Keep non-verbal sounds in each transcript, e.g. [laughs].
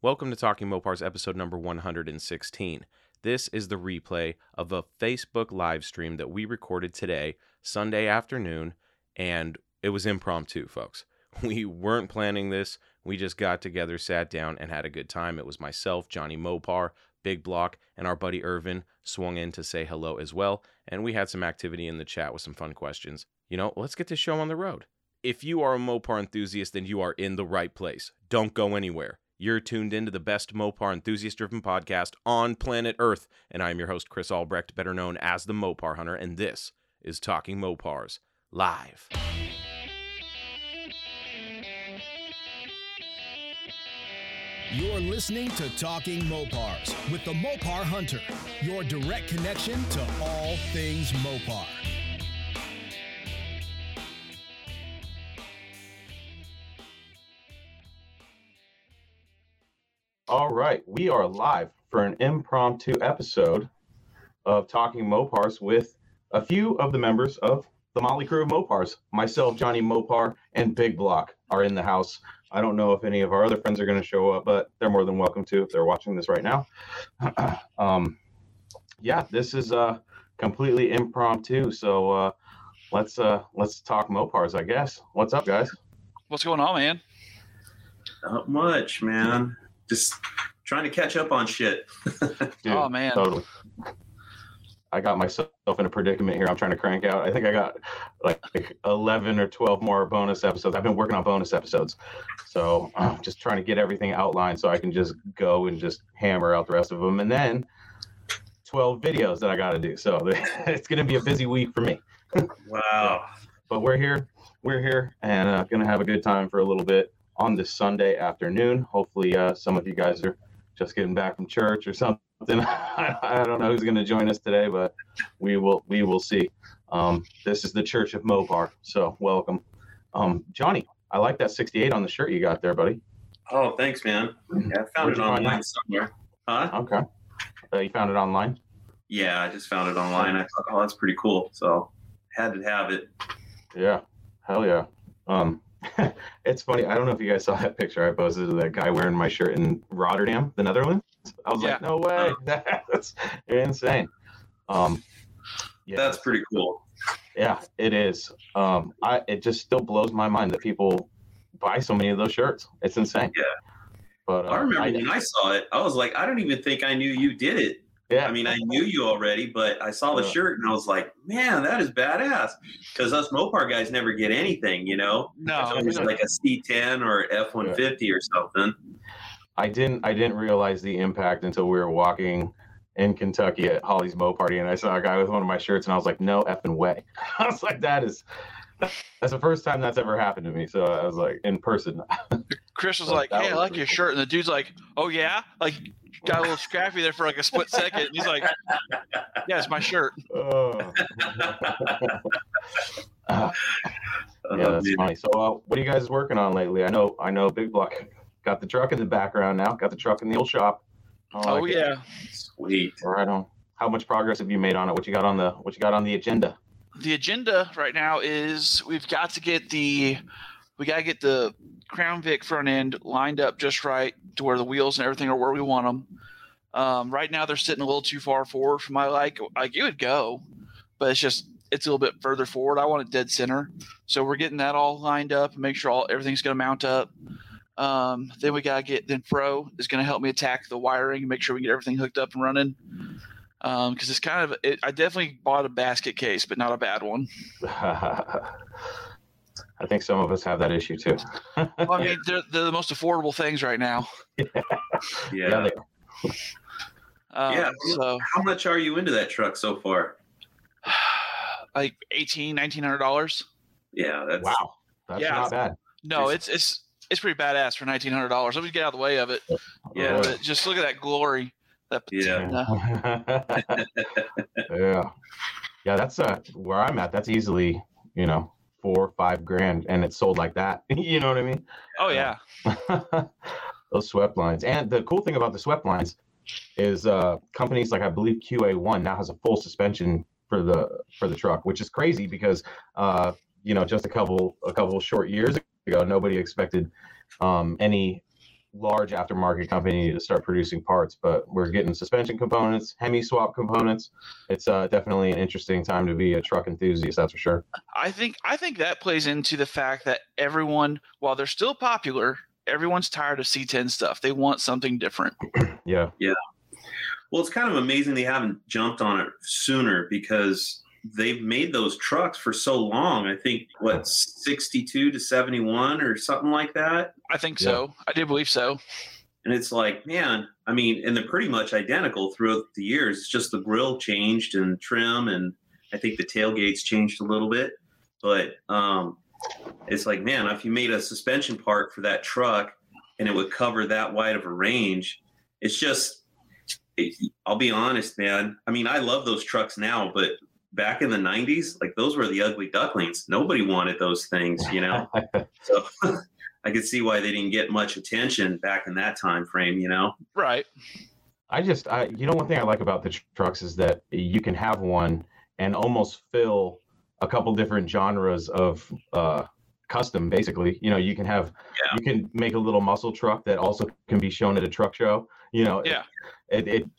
Welcome to Talking Mopars episode number 116. This is the replay of a Facebook live stream that we recorded today, Sunday afternoon, and it was impromptu, folks. [laughs] We weren't planning this. We just got together, sat down, and had a good time. It was myself, Johnny Mopar, Big Block, and our buddy Irvin swung in to say hello as well. And we had some activity in the chat with some fun questions. You know, let's get this show on the road. If you are a Mopar enthusiast, then you are in the right place. Don't go anywhere. You're tuned into the best Mopar enthusiast driven podcast on planet Earth. And I'm your host, Chris Albrecht, better known as the Mopar Hunter. And this is Talking Mopars live. You're listening to Talking Mopars with the Mopar Hunter, your direct connection to all things Mopar. All right, we are live for an impromptu episode of Talking Mopars with a few of the members of the Molly Crew of Mopars. Myself, Johnny Mopar, and Big Block are in the house. I don't know if any of our other friends are going to show up, but they're more than welcome to if they're watching this right now. [clears throat] um, yeah, this is uh, completely impromptu, so uh, let's uh, let's talk Mopars, I guess. What's up, guys? What's going on, man? Not much, man. Just trying to catch up on shit. [laughs] Dude, Oh, man. totally. I got myself in a predicament here. I'm trying to crank out. I think I got like 11 or 12 more bonus episodes. I've been working on bonus episodes, so I'm just trying to get everything outlined so I can just go and just hammer out the rest of them, and then 12 videos that I got to do. So [laughs] it's gonna be a busy week for me. [laughs] Wow. But we're here. We're here, and uh, gonna have a good time for a little bit on this Sunday afternoon. Hopefully, uh, some of you guys are just getting back from church or [laughs] something. I don't know who's going to join us today, but we will we will see. Um, this is the Church of Mopar, so welcome, um, Johnny. I like that 68 on the shirt you got there, buddy. Oh, thanks, man. Yeah, I found Where'd it online somewhere. Huh? Okay, uh, you found it online. Yeah, I just found it online. I thought, oh, that's pretty cool. So had to have it. Yeah, hell yeah. Um, [laughs] it's funny. I don't know if you guys saw that picture I posted of that guy wearing my shirt in Rotterdam, the Netherlands. I was like, no way, that's insane. Um, yeah, That's pretty cool. yeah, it is. Um, I it just still blows my mind that people buy so many of those shirts. It's insane. Yeah. But uh, I remember when I saw it, I was like, I don't even think I knew you did it. Yeah, I mean, I knew you already, but I saw the Yeah. shirt and I was like, man, that is badass. Because us Mopar guys never get anything, you know? No, It's always like a C10 or F 150 or something. I didn't I didn't realize the impact until we were walking in Kentucky at Holley's Mo Party, and I saw a guy with one of my shirts, and I was like, no effing way. [laughs] I was like, that is. That's the first time that's ever happened to me. So I was like, in person. Chris was [laughs] Oh, like, that "Hey, I like your cool. shirt," and the dude's like, "Oh yeah," like got a little scrappy there for like a split second. And he's like, "Yeah, it's my shirt." [laughs] Oh. Oh, [laughs] yeah, that's funny. So, uh, what are you guys working on lately? I know, I know, Big Block got the truck in the background now. Got the truck in the old shop. I Oh like it. yeah, Sweet. Right on. How much progress have you made on it? What you got on the What you got on the agenda? The agenda right now is we've got to get the we got to get the Crown Vic front end lined up just right to where the wheels and everything are where we want them. Um, right now they're sitting a little too far forward for my like. Like it would go, but it's just it's a little bit further forward. I want it dead center, so we're getting that all lined up and make sure all everything's going to mount up. Um, then we got to get then Fro is going to help me attack the wiring and make sure we get everything hooked up and running. Um, because it's kind of it, I definitely bought a basket case, but not a bad one. [laughs] I think some of us have that issue too. Well, I [laughs] mean, they're, they're the most affordable things right now. Yeah. Yeah, they Um, Yeah. So How much are you into that truck so far? [sighs] like eighteen, nineteen hundred dollars. Yeah, that's Wow, that's Yeah. not bad. No, it's it's it's pretty badass for nineteen hundred dollars. Let me get out of the way of it. Yeah. But just look at that glory. That Yeah. patina. [laughs] yeah, yeah. That's uh where I'm at. That's easily you know four or five grand, and it's sold like that. [laughs] you know what I mean? Oh yeah. [laughs] Those swept lines, and the cool thing about the swept lines is uh companies like I believe QA1 now has a full suspension for the for the truck, which is crazy because uh you know just a couple a couple short years ago nobody expected um any large aftermarket company to start producing parts, but we're getting suspension components, Hemi swap components. It's uh, definitely an interesting time to be a truck enthusiast, that's for sure. I think I think that plays into the fact that everyone, while they're still popular, everyone's tired of C10 stuff. They want something different. [clears throat] Yeah. Yeah. Well, it's kind of amazing they haven't jumped on it sooner because they've made those trucks for so long. I think what 62 to 71 or something like that. I think Yeah. so. I do believe so. And it's like, man, I mean, and they're pretty much identical throughout the years. It's just the grill changed and trim, and I think the tailgates changed a little bit. But um, it's like, man, if you made a suspension part for that truck and it would cover that wide of a range, it's just, I'll be honest, man. I mean, I love those trucks now, but back in the 90s, like those were the ugly ducklings. Nobody wanted those things, you know? [laughs] so [laughs] I could see why they didn't get much attention back in that time frame, you know? Right. I just, I, you know, one thing I like about the trucks is that you can have one and almost fill a couple different genres of uh, custom. Basically, you know, you can have, Yeah. you can make a little muscle truck that also can be shown at a truck show. You know, Yeah. it, it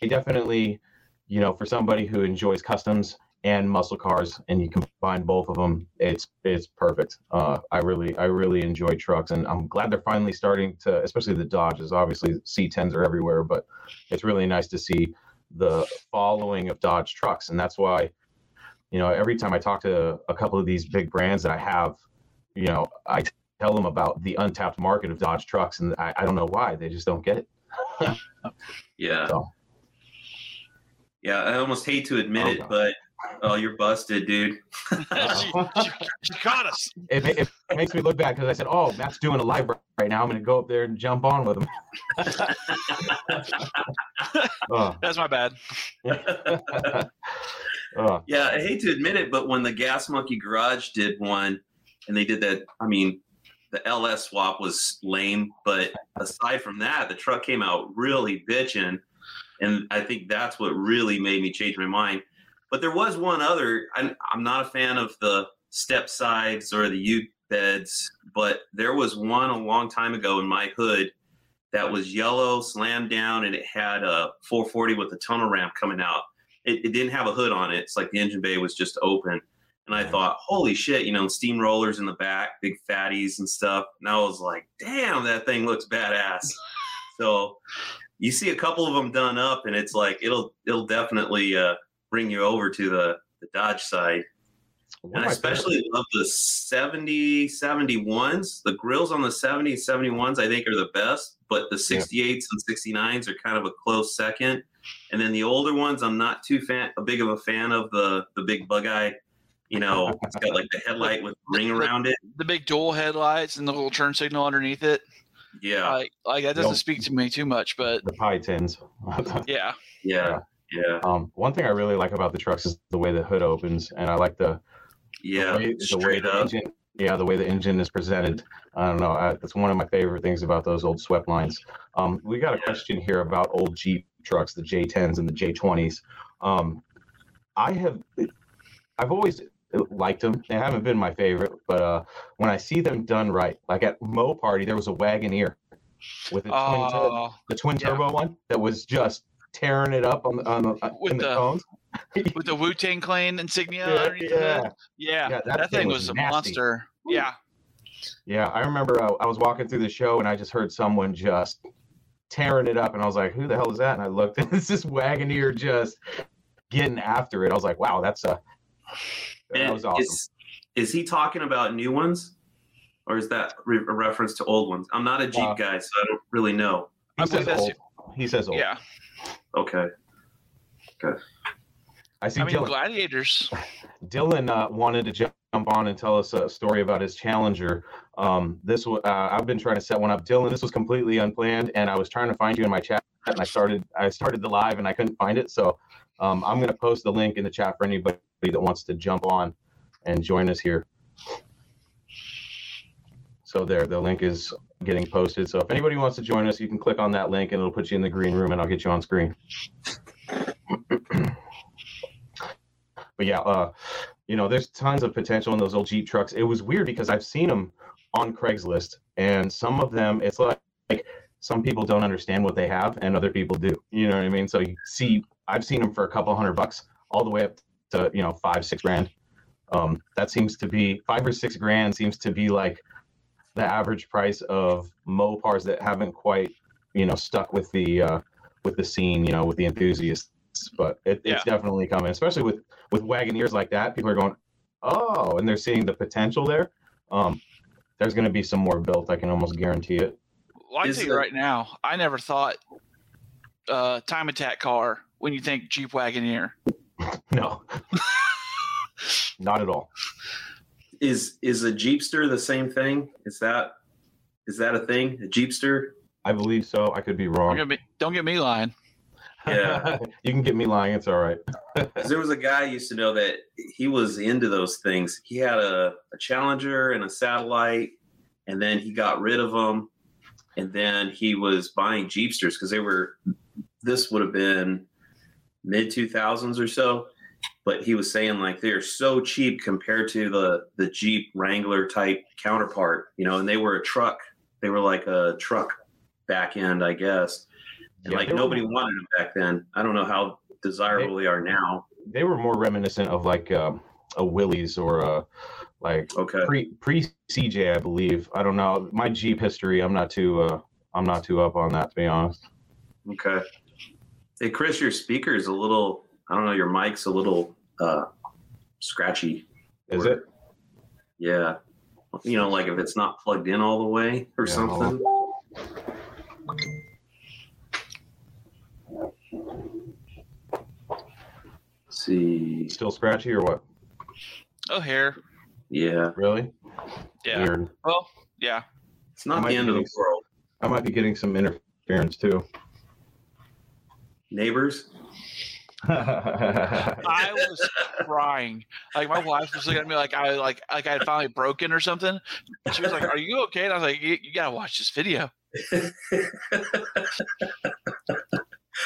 they definitely, you know, for somebody who enjoys customs and muscle cars, and you combine both of them, it's it's perfect. Uh, I really I really enjoy trucks, and I'm glad they're finally starting to, especially the Dodges. Obviously, C10s are everywhere, but it's really nice to see the following of Dodge trucks, and that's why, you know, every time I talk to a couple of these big brands that I have, you know, I tell them about the untapped market of Dodge trucks, and I, I don't know why they just don't get it. [laughs] Yeah. So. Yeah, I almost hate to admit Oh, it, God. but oh, you're busted, dude. she, [laughs] she, she caught us. it, ma- it makes me look bad because I said, "Oh, Matt's doing a live right now. I'm going to go up there and jump on with him." [laughs] oh. That's my bad. [laughs] oh, Yeah, I hate to admit it, but when the Gas Monkey Garage did one, and they did that, I mean, the LS swap was lame, but aside from that, the truck came out really bitching, and I think that's what really made me change my mind. But there was one other. I'm, I'm not a fan of the step sides or the U beds, but there was one a long time ago in my hood that was yellow, slammed down, and it had a 440 with a tunnel ramp coming out. It, it didn't have a hood on it. It's like the engine bay was just open. And I thought, holy shit, you know, steamrollers in the back, big fatties and stuff. And I was like, damn, that thing looks badass. [laughs] so you see a couple of them done up, and it's like it'll it'll definitely uh, bring you over to the, the Dodge side. One And I my favorite- especially love the 70, 71s. The grills on the 70, 71s, I think, are the best, but the 68s and 69s are kind of a close second. And then the older ones, I'm not too fan, a big of a fan of the the big bug eye. You know, it's got like the headlight with a ring around it. The big dual headlights and the little turn signal underneath it. Yeah, Like, like that doesn't Nope. speak to me too much, but the pie tins. [laughs] yeah. yeah, yeah, um, one thing I really like about the trucks is the way the hood opens, and I like the yeah. the way, the, way the up. engine. Yeah, the way the engine is presented. I don't know. I, that's one of my favorite things about those old swept lines. Um, we got a Yeah. question here about old Jeep trucks, the J10s and the J20s. Um, I have, I've always liked them. They haven't been my favorite, but uh, when I see them done right, like at Mo Party, there was a Wagoneer with a twin tur- Oh, the twin yeah. turbo one that was just tearing it up on the on the, uh, With the, the- cones. with the Wu Tang Clan insignia Yeah, yeah. Yeah, Yeah, that, thing was, a nasty. monster. Yeah, Yeah, I remember uh, I was walking through the show and I just heard someone just tearing it up, and I was like, "Who the hell is that?" And I looked, [laughs] and it's this Wagoneer just getting after it. I was like, "Wow, that's a that was awesome." Is, is he talking about new ones, or is that re- a reference to old ones? I'm not a Jeep Uh, guy, so I don't really know. He I says old. He says old. yeah. Okay. Okay. I see I mean, Dylan. gladiators. [laughs] Dylan uh, wanted to jump on and tell us a story about his Challenger. Um, this wa- uh, I've been trying to set one up. Dylan, this was completely unplanned, and I was trying to find you in my chat, and I started I started the live, and I couldn't find it. So um, I'm going to post the link in the chat for anybody that wants to jump on and join us here. So there, the link is getting posted. So if anybody wants to join us, you can click on that link, and it'll put you in the green room, and I'll get you on screen. [clears throat] but yeah, uh, you know, there's tons of potential in those old Jeep trucks. It was weird because I've seen them on Craigslist, and some of them, it's like, like some people don't understand what they have and other people do. You know what I mean? So you see, I've seen them for a couple hundred bucks all the way up to, you know, five, six grand. Um, that seems to be five or six grand seems to be like the average price of Mopars that haven't quite, you know, stuck with the, uh, with the scene, you know, with the enthusiasts. But it, Yeah. it's definitely coming, especially with, with Wagoneers like that. People are going, oh, and they're seeing the potential there. Um, there's going to be some more built. I can almost guarantee it. Well, I can Is tell you the- right now, I never thought uh, time attack car when you think Jeep Wagoneer. [laughs] No, [laughs] not at all. Is is a Jeepster the same thing? Is that is that a thing? A Jeepster? I believe so. I could be wrong. Don't wrong. get me, don't get me lying. Yeah. [laughs] you can get me lying. It's all right. 'Cause there was a guy I used to know that he was into those things. He had a, a Challenger and a satellite, and then he got rid of them, and then he was buying Jeepsters because they were. This would have been mid two thousands or so, but he was saying like they're so cheap compared to the the Jeep Wrangler type counterpart, you know, and they were a truck. They were like a truck back end, I guess. And Yeah, like they were- nobody wanted them back then. I don't know how desirable they are now. They were more reminiscent of like um, a Willys or a like Okay. pre pre CJ, I believe. I don't know my Jeep history. I'm not too uh, I'm not too up on that to be honest. Okay. Hey, Chris, your speaker's a little, I don't know, your mic's a little uh, scratchy. Is it? Yeah. You know, like if it's not plugged in all the way or Yeah, something. Let's see. Still scratchy or what? Oh, hair. Yeah. Really? Yeah. Weird. Well, yeah. It's not Might the end of the world. I might be getting some interference too. Neighbors? [laughs] I was crying. Like my wife was looking at me like I like like I had finally broken or something. And she was like, "Are you okay?" And I was like, "You, you gotta watch this video." [laughs]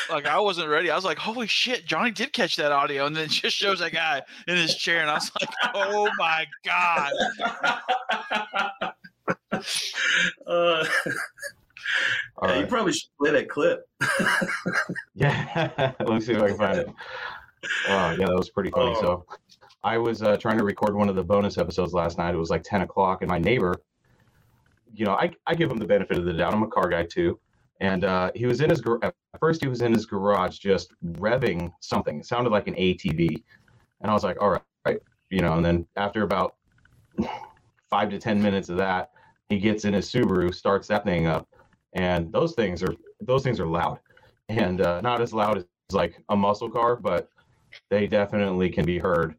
Like I wasn't ready. I was like, "Holy shit!" Johnny did catch that audio, and then it just shows that guy in his chair, and I was like, "Oh my god!" [laughs] uh, All yeah, You probably should play that clip. [laughs] Yeah. [laughs] Let me see if I can find it. Oh, yeah, that was pretty funny. Oh. So I was uh, trying to record one of the bonus episodes last night. It was like 10 o'clock, and my neighbor, you know, I, I give him the benefit of the doubt. I'm a car guy too. And uh, he was in his, gar- at first, he was in his garage just revving something. It sounded like an ATV. And I was like, all right, right. You know, and then after about five to 10 minutes of that, he gets in his Subaru, starts that thing up. And those things are, those things are loud and uh, not as loud as like a muscle car, but they definitely can be heard.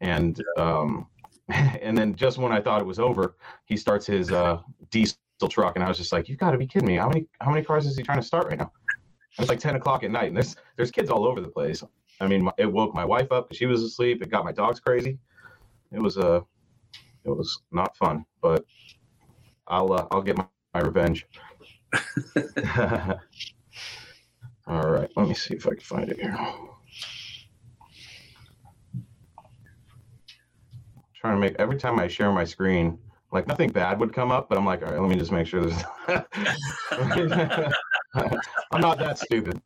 And um, [laughs] and then just when I thought it was over, he starts his uh, diesel truck, and I was just like, "You've got to be kidding me! How many how many cars is he trying to start right now?" It's like ten o'clock at night, and there's there's kids all over the place. I mean, it woke my wife up because she was asleep. It got my dogs crazy. It was uh, it was not fun, but I'll uh, I'll get my, my revenge. [laughs] All right, let me see if I can find it here. I'm trying to make every time I share my screen, like nothing bad would come up, but I'm like, all right, let me just make sure there's. [laughs] I'm not that stupid.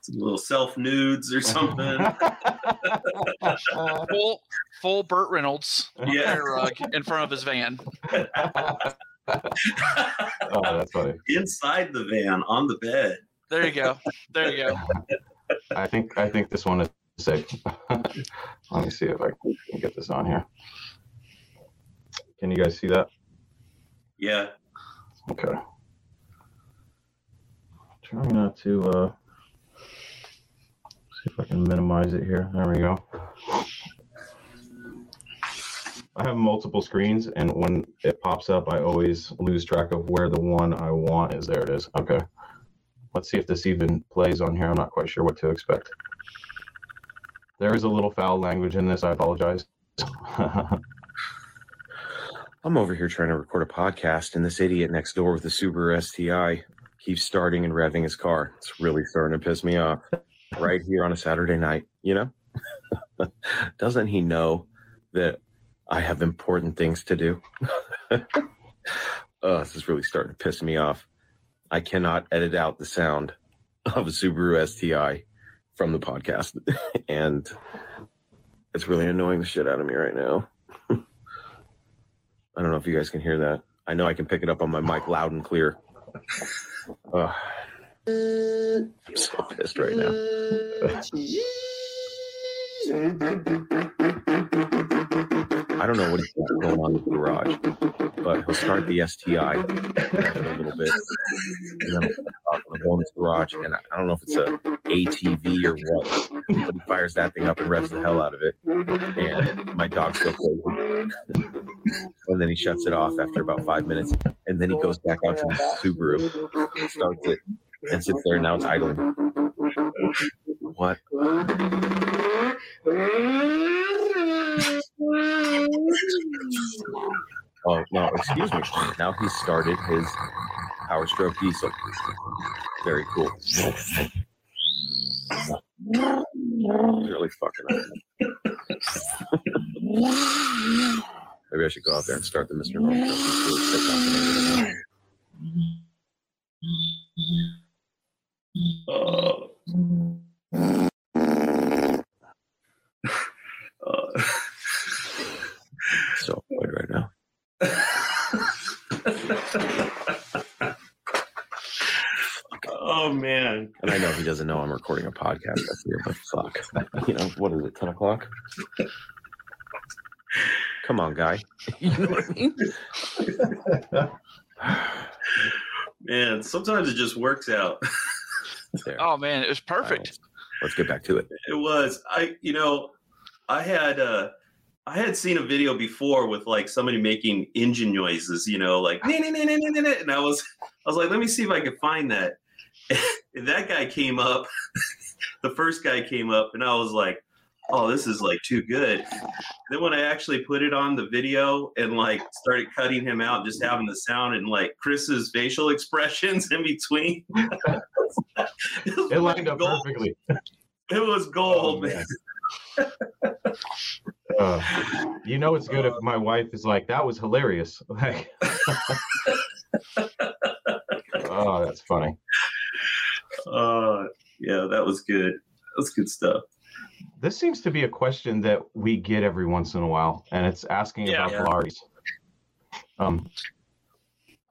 Some little self nudes or something. [laughs] Full full Burt Reynolds Yeah. rug uh, in front of his van. Oh, that's funny. Inside the van on the bed. There you go. There you go. [laughs] I think I think this one is sick. [laughs] Let me see if I can get this on here. Can you guys see that? Yeah. Okay. Trying not to uh see if I can minimize it here. There we go. I have multiple screens and when it pops up I always lose track of where the one I want is. There it is. Okay. Let's see if this even plays on here. I'm not quite sure what to expect. There is a little foul language in this. I apologize. [laughs] I'm over here trying to record a podcast, and this idiot next door with the Subaru STI keeps starting and revving his car. It's really starting to piss me off. Right here on a Saturday night, you know? [laughs] Doesn't he know that I have important things to do? oh, [laughs] this is really starting to piss me off. I cannot edit out the sound of a Subaru STI from the podcast, [laughs] and it's really annoying the shit out of me right now. [laughs] I don't know if you guys can hear that. I know I can pick it up on my mic loud and clear. Ugh. I'm so pissed right now. I don't know what going on in the garage, but he'll start the STI a little bit, and then I'll go in garage, and I don't know if it's a ATV or what, but he fires that thing up and revs the hell out of it, and my dog's go crazy. and then he shuts it off after about five minutes, and then he goes back out to the Subaru, starts it, and sits there. And now it's idling. What? [laughs] Oh no! Excuse me. Now he started his Power Stroke diesel. Very cool. Really fucking. Maybe I should go out there and start the Mr. Home. Truck. He's really sick on it. Uh, So annoyed right now. oh man. And I know he doesn't know I'm recording a podcast up here, but fuck. [laughs] You know, what is it, 10 o'clock? Come on, guy. [laughs] You know what I mean? [laughs] Man, sometimes it just works out. There. Oh man, it was perfect. Let's get back to it. It was. I you know, I had uh I had seen a video before with like somebody making engine noises, you know, like "Nee, nee, nee, nee, nee, nee, nee," and I was I was like, let me see if I can find that. And that guy came up, the first guy came up, and I was like, oh, this is like too good. Then when I actually put it on the video and like started cutting him out, just having the sound and like Chris's facial [laughs] expressions in between. it, [laughs] It lined up gold. perfectly. It was gold, Oh, man. [laughs] Uh, you know it's good if my wife is like, "That was hilarious." Like, oh, that's funny. Uh, yeah, that was good. That was good stuff. This seems to be a question that we get every once in a while, and it's asking Yeah. about Yeah. Volares. Um,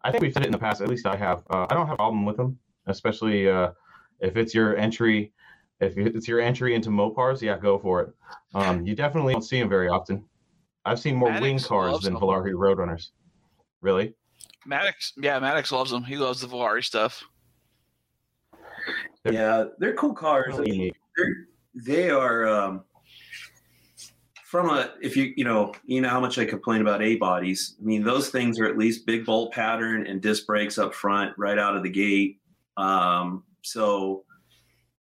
I think we've said it in the past. At least I have. Uh, I don't have a problem with them, especially uh, if it's your entry. If it's your entry into Mopars, yeah, go for it. Um, you definitely don't see them very often. I've seen more wing cars than them. Volare Roadrunners. Really? Maddox, yeah, Maddox loves them. He loves the Volare stuff. They're- Yeah, they're cool cars. I mean, Really? they're, they are um, from a if you you know you know how much I complain about A bodies. I mean those things are at least big bolt pattern and disc brakes up front right out of the gate. Um, so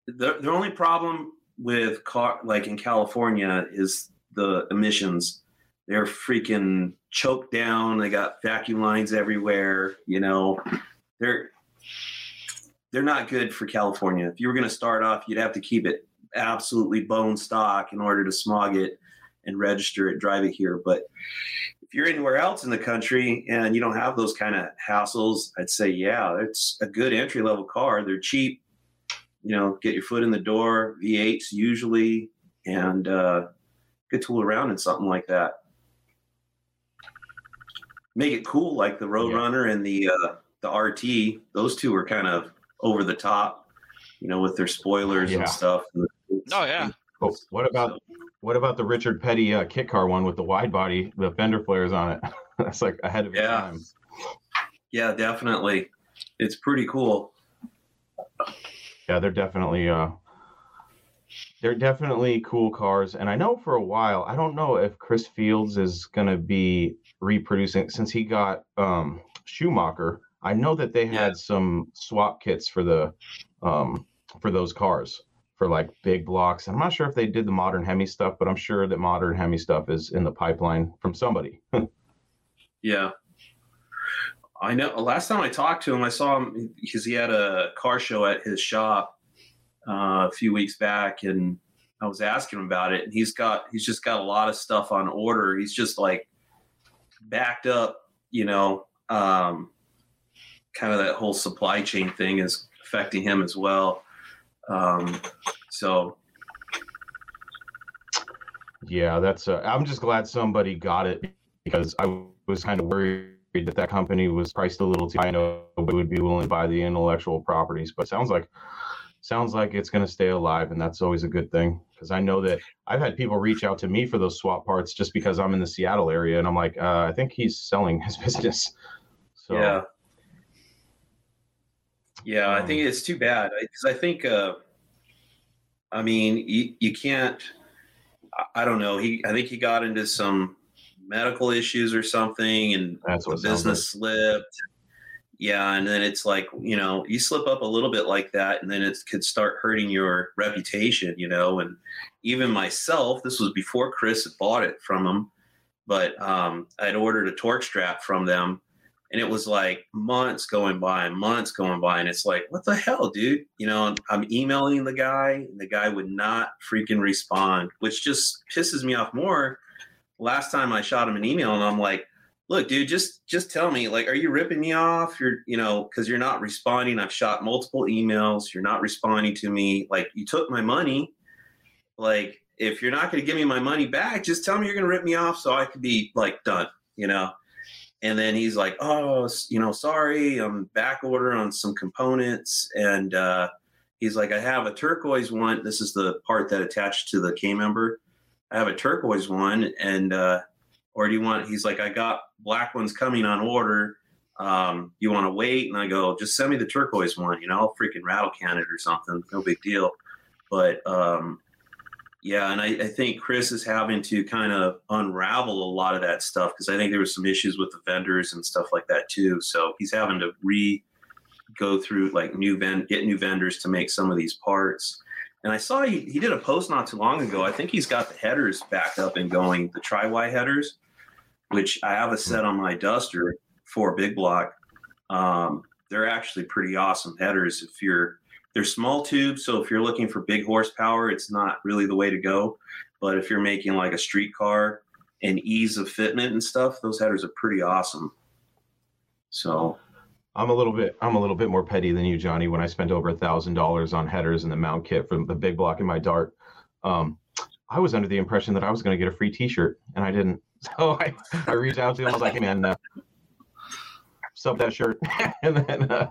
the the only problem with car like in California is the emissions. They're freaking choked down. They got vacuum lines everywhere. You know, they're they're not good for California. If you were going to start off, you'd have to keep it absolutely bone stock in order to smog it and register it, drive it here. But if you're anywhere else in the country and you don't have those kind of hassles, I'd say, yeah, it's a good entry level car. They're cheap. You know, get your foot in the door. V8s usually, and uh, good tool around in something like that. Make it cool, like the Roadrunner and the uh, the RT. Those two are kind of over the top, you know, with their spoilers Yeah. and stuff. Oh yeah, But what about what about the Richard Petty uh, kit car one with the wide body, the fender flares on it? [laughs] That's like ahead of its Yeah. time. Yeah, definitely. It's pretty cool. Yeah, they're definitely uh they're definitely cool cars. And I know for a while, I don't know if Chris Fields is gonna be reproducing since he got um Schumacher. I know that they had Yeah. some swap kits for the um for those cars for like big blocks. I'm not sure if they did the modern Hemi stuff, but I'm sure that modern Hemi stuff is in the pipeline from somebody. [laughs] Yeah. I know. Last time I talked to him, I saw him because he had a car show at his shop uh, a few weeks back, and I was asking him about it. And he's got he's just got a lot of stuff on order. He's just like backed up, you know. Um, kind of that whole supply chain thing is affecting him as well. Um, so Yeah, that's. Uh, I'm just glad somebody got it because I was kind of worried that that company was priced a little too high. I know nobody would be willing to buy the intellectual properties, but sounds like sounds like it's going to stay alive, and that's always a good thing because I know that I've had people reach out to me for those swap parts just because I'm in the Seattle area, and I'm like, uh, I think he's selling his [laughs] business. So yeah, yeah, I Um, think it's too bad because I think, uh, I mean, you, you can't. I- I don't know. He, I think he got into some medical issues or something, and that's the what it sounds business slipped. Yeah, and then it's like you know you slip up a little bit like that, and then it could start hurting your reputation, you know. And even myself, this was before Chris had bought it from him, but um, I'd ordered a torque strap from them, and it was like months going by and months going by, and it's like, what the hell, dude? You know, I'm emailing the guy, and the guy would not freaking respond, which just pisses me off more. Last time I shot him an email, and I'm like look dude just just tell me like are you ripping me off? You're you know because you're not responding. I've shot multiple emails. You're not responding to me. Like you took my money. Like if you're not going to give me my money back just tell me you're going to rip me off so i could be like done you know and then he's like oh you know sorry i'm back order on some components. And uh he's like i have a turquoise one. This is the part that attached to the k member. I have a turquoise one and uh or do you want he's like i got black ones coming on order. Um you want to wait? And i go just send me the turquoise one you know i'll freaking rattle can it or something no big deal. But um yeah and i, I think chris is having to kind of unravel a lot of that stuff because i think there was some issues with the vendors and stuff like that too so he's having to re go through like new vend get new vendors to make some of these parts and I saw he, he did a post not too long ago. I think he's got the headers back up and going, the tri Y headers, which I have a set on my Duster for Big Block. Um, they're actually pretty awesome headers. If you're, they're small tubes, so if you're looking for big horsepower, it's not really the way to go. But if you're making like a street car and ease of fitment and stuff, those headers are pretty awesome. So I'm a little bit I'm a little bit more petty than you, Johnny. When I spent over a thousand dollars on headers and the mount kit for the big block in my dart, um, I was under the impression that I was going to get a free T-shirt, and I didn't. [laughs] So I, I reached out to him. I was like, "Hey man, uh, sub that shirt," [laughs] and then uh,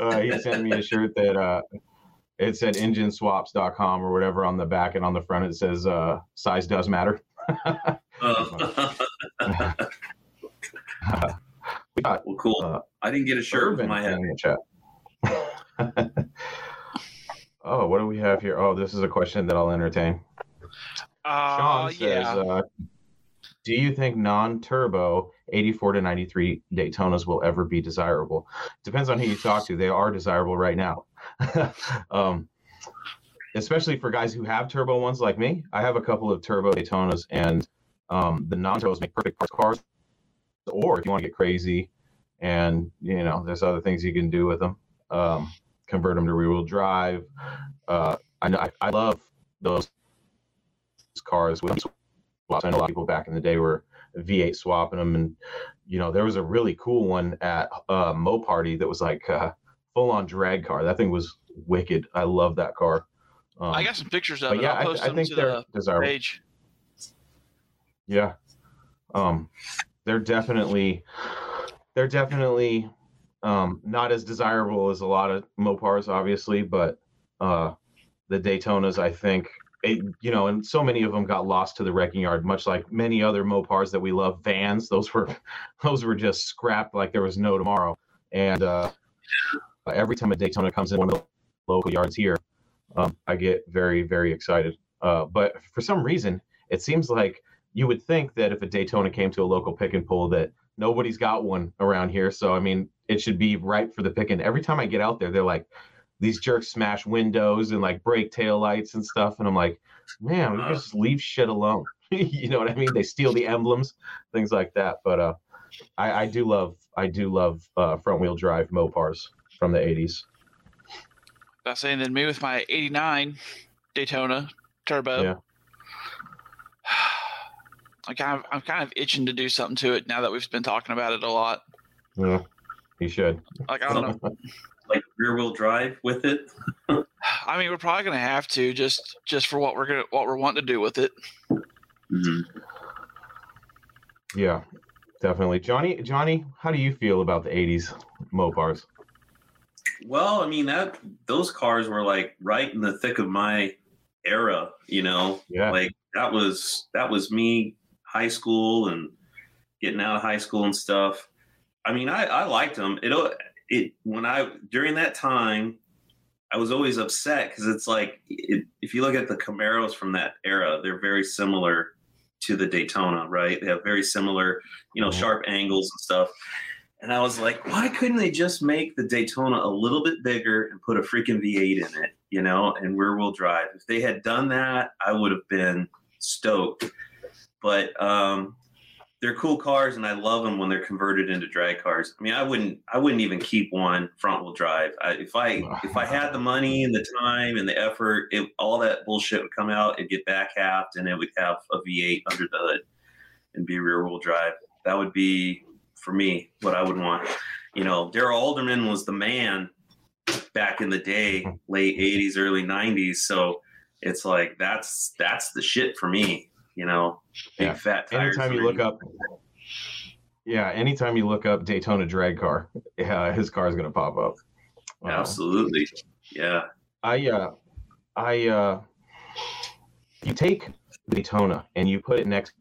uh, he sent me a shirt that uh, it said engineswaps.com or whatever on the back, and on the front it says uh, "size does matter." uh, we got well, cool. Uh, I didn't get a shirt in my head. in chat. [laughs] oh, what do we have here? Oh, this is a question that I'll entertain. Uh, Sean says, yeah. "Do you think non-turbo 84 to 93 Daytonas will ever be desirable? Depends on who you talk to. They are desirable right now, [laughs] um, especially for guys who have turbo ones like me. I have a couple of turbo Daytonas, and um, the non-turbos make perfect cars. Or if you want to get crazy, and you know, there's other things you can do with them. Um, convert them to rear-wheel drive. Uh, I know I, I love those cars with swaps. I know a lot of people back in the day were V8 swapping them, and you know there was a really cool one at uh, Mo Party that was like a full-on drag car. That thing was wicked. I love that car. Um, I got some pictures of it. yeah, I'll post I them think to they're the desirable. page. Yeah. Um, they're definitely they're definitely um, not as desirable as a lot of Mopars, obviously, but uh, the Daytonas, I think, it, you know, and so many of them got lost to the wrecking yard, much like many other Mopars that we love. Vans, those were [laughs] those were just scrapped like there was no tomorrow. And uh, every time a Daytona comes in one of the local yards here, um, I get very very excited. Uh, but for some reason, it seems like you would think that if a Daytona came to a local pick and pull, that nobody's got one around here. So I mean, it should be ripe for the picking. Every time I get out there, they're like, these jerks smash windows and like break tail lights and stuff, and I'm like, man, we just leave shit alone. [laughs] you know what I mean? They steal the emblems, things like that. But uh, I, I do love, I do love uh, front wheel drive Mopars from the '80s. That's saying then me with my '89 Daytona turbo. Yeah. [sighs] I kind of, I'm kind of itching to do something to it now that we've been talking about it a lot. Yeah. He should. Like I don't know. [laughs] Like rear wheel drive with it. [sighs] I mean, we're probably gonna have to just just for what we're gonna what we're wanting to do with it. Mhm. Yeah, definitely. Johnny, Johnny, how do you feel about the '80s Mopars? Well, I mean that those cars were like right in the thick of my era, you know. Yeah, Like that was that was me high school and getting out of high school and stuff. I mean, I I liked them. It it when I during that time I was always upset because it's like it, if you look at the Camaros from that era, they're very similar to the Daytona, right? They have very similar, you know, Mhm. sharp angles and stuff. And I was like, why couldn't they just make the Daytona a little bit bigger and put a freaking V8 in it, you know, and rear wheel drive? If they had done that, I would have been stoked. But um, they're cool cars, and I love them when they're converted into drag cars. I mean, I wouldn't, I wouldn't even keep one front wheel drive. I, if I, [laughs] if I had the money and the time and the effort, it, all that bullshit would come out. It'd get back halved, and it would have a V8 under the hood and be rear wheel drive. That would be for me what I would want. You know, Darrell Alderman was the man back in the day, late '80s, early '90s. So it's like that's that's the shit for me. You know, big Yeah. fat tires. anytime you look up, yeah, anytime you look up Daytona drag car, [laughs] yeah, his car is gonna pop up. Uh, absolutely, yeah, I uh I uh you take Daytona and you put it next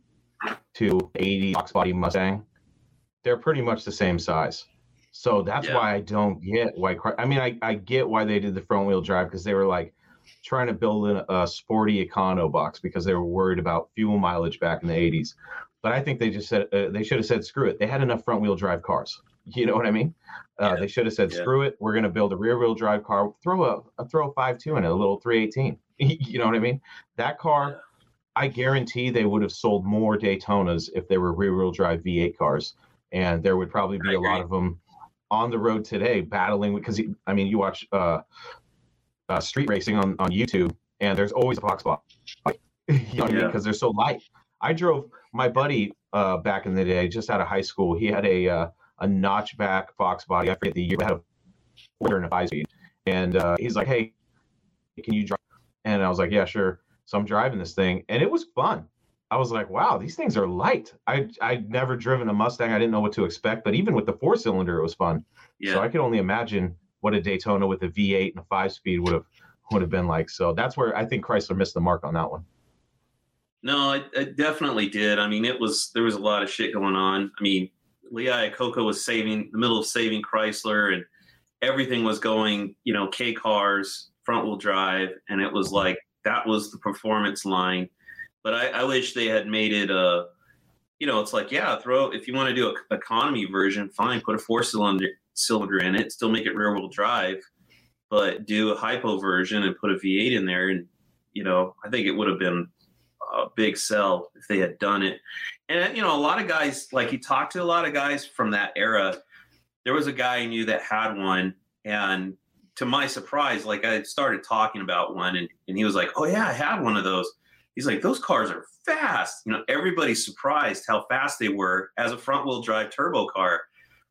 to 80 Fox body Mustang, they're pretty much the same size. So that's Yeah. why I don't get why I mean I, I get why they did the front wheel drive because they were like trying to build in a sporty econo box because they were worried about fuel mileage back in the 80s. But I think they just said uh, they should have said screw it. They had enough front wheel drive cars. [laughs] You know what I mean? Uh, Yeah. They should have said Yeah. screw it. We're going to build a rear wheel drive car. Throw a, a throw a five two in it, a little 318. [laughs] you know what I mean? That car, I guarantee they would have sold more Daytonas if they were rear wheel drive V8 cars, and there would probably be a lot of them on the road today battling because I mean you watch uh, uh, street racing on on YouTube and there's always a box spot. [laughs] you know what I mean? Yeah. Because they're so light. I drove my buddy uh, back in the day, just out of high school. He had a uh, a notchback Fox body. I forget the year. It had a quarter and a five speed, and uh, he's like, "Hey, can you drive?" And I was like, "Yeah, sure." So I'm driving this thing, and it was fun. I was like, "Wow, these things are light." I I'd never driven a Mustang. I didn't know what to expect, but even with the four cylinder, it was fun. yeah. So I could only imagine what a Daytona with a V8 and a five speed would have would have been like. So that's where I think Chrysler missed the mark on that one. No, it, it definitely did. I mean, it was there was a lot of shit going on. I mean, Lee Iacocca was saving the middle of saving Chrysler, and everything was going, you know, K cars, front wheel drive, and it was like that was the performance line. But I, I wish they had made it a, you know, it's like yeah, throw if you want to do a economy version, fine, put a four cylinder cylinder in it, still make it rear wheel drive, but do a hypo version and put a V8 in there, and you know, I think it would have been a big sell if they had done it. And you know, a lot of guys like he talked to a lot of guys from that era. There was a guy I knew that had one, and to my surprise, like I started talking about one, and, and he was like, "Oh yeah, I had one of those." He's like, "Those cars are fast." You know, everybody's surprised how fast they were as a front wheel drive turbo car.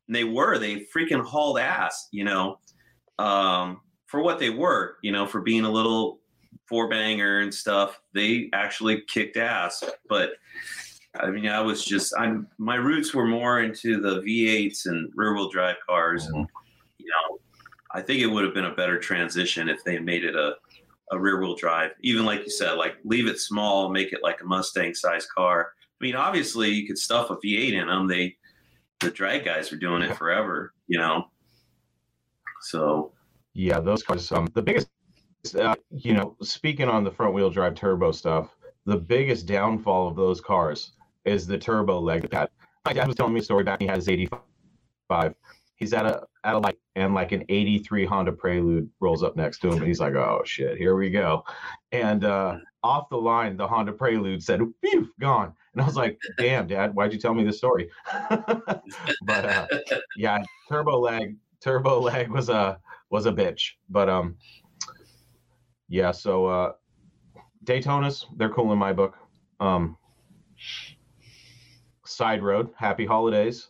And they were. They freaking hauled ass. You know, um, for what they were. You know, for being a little four banger and stuff, they actually kicked ass. But I mean, I was just I'm my roots were more into the V8s and rear wheel drive cars, and you know, I think it would have been a better transition if they made it a a rear wheel drive. Even like you said, like leave it small, make it like a Mustang sized car. I mean, obviously you could stuff a V8 in them. They the drag guys are doing it forever, you know. So Yeah, those cars. Um, the biggest, uh, you know, speaking on the front wheel drive turbo stuff, the biggest downfall of those cars is the turbo lag pad. My dad was telling me a story back when he had his 85. He's at a at a light and like an 83 Honda Prelude rolls up next to him and he's like, "Oh shit, here we go." And uh off the line, the Honda Prelude said, "Phew, gone." And I was like, "Damn, dad, why'd you tell me this story?" [laughs] but uh yeah, turbo lag, turbo lag was a was a bitch. But um yeah, so uh Daytonas, they're cool in my book. Um Side Road, Happy Holidays.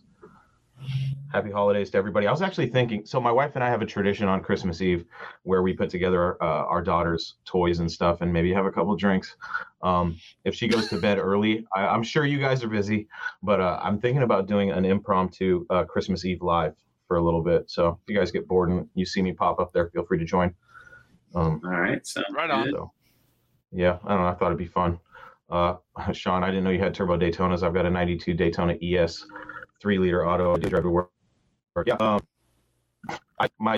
Happy holidays to everybody. I was actually thinking, so my wife and I have a tradition on Christmas Eve where we put together uh, our daughter's toys and stuff, and maybe have a couple drinks. Um, if she goes to bed early, I, I'm sure you guys are busy, but uh, I'm thinking about doing an impromptu uh, Christmas Eve live for a little bit. So if you guys get bored and you see me pop up there, feel free to join. Um, All right. Sounds Right on. so, yeah, I don't know. I thought it'd be fun. Uh, [laughs] Sean, I didn't know you had turbo Daytonas. I've got a 92 Daytona ES, three liter auto. I did drive to work. Yeah. Um, I, my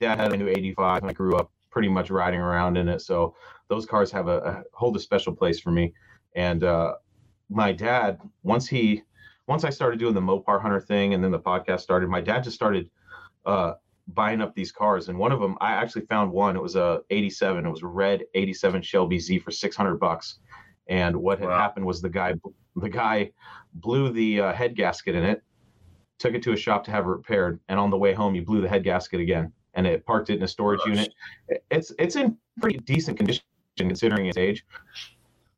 dad had a new 85. and I grew up pretty much riding around in it. So those cars have a, a hold a special place for me. And uh, my dad, once he, once I started doing the Mopar Hunter thing, and then the podcast started, my dad just started uh, buying up these cars. And one of them, I actually found one. It was a 87. It was a red 87 Shelby Z for 600 bucks. And what had Wow. happened was the guy, the guy blew the uh, head gasket in it, took it to a shop to have it repaired, and on the way home, he blew the head gasket again, and it parked it in a storage Gosh. unit. It's it's in pretty decent condition considering its age.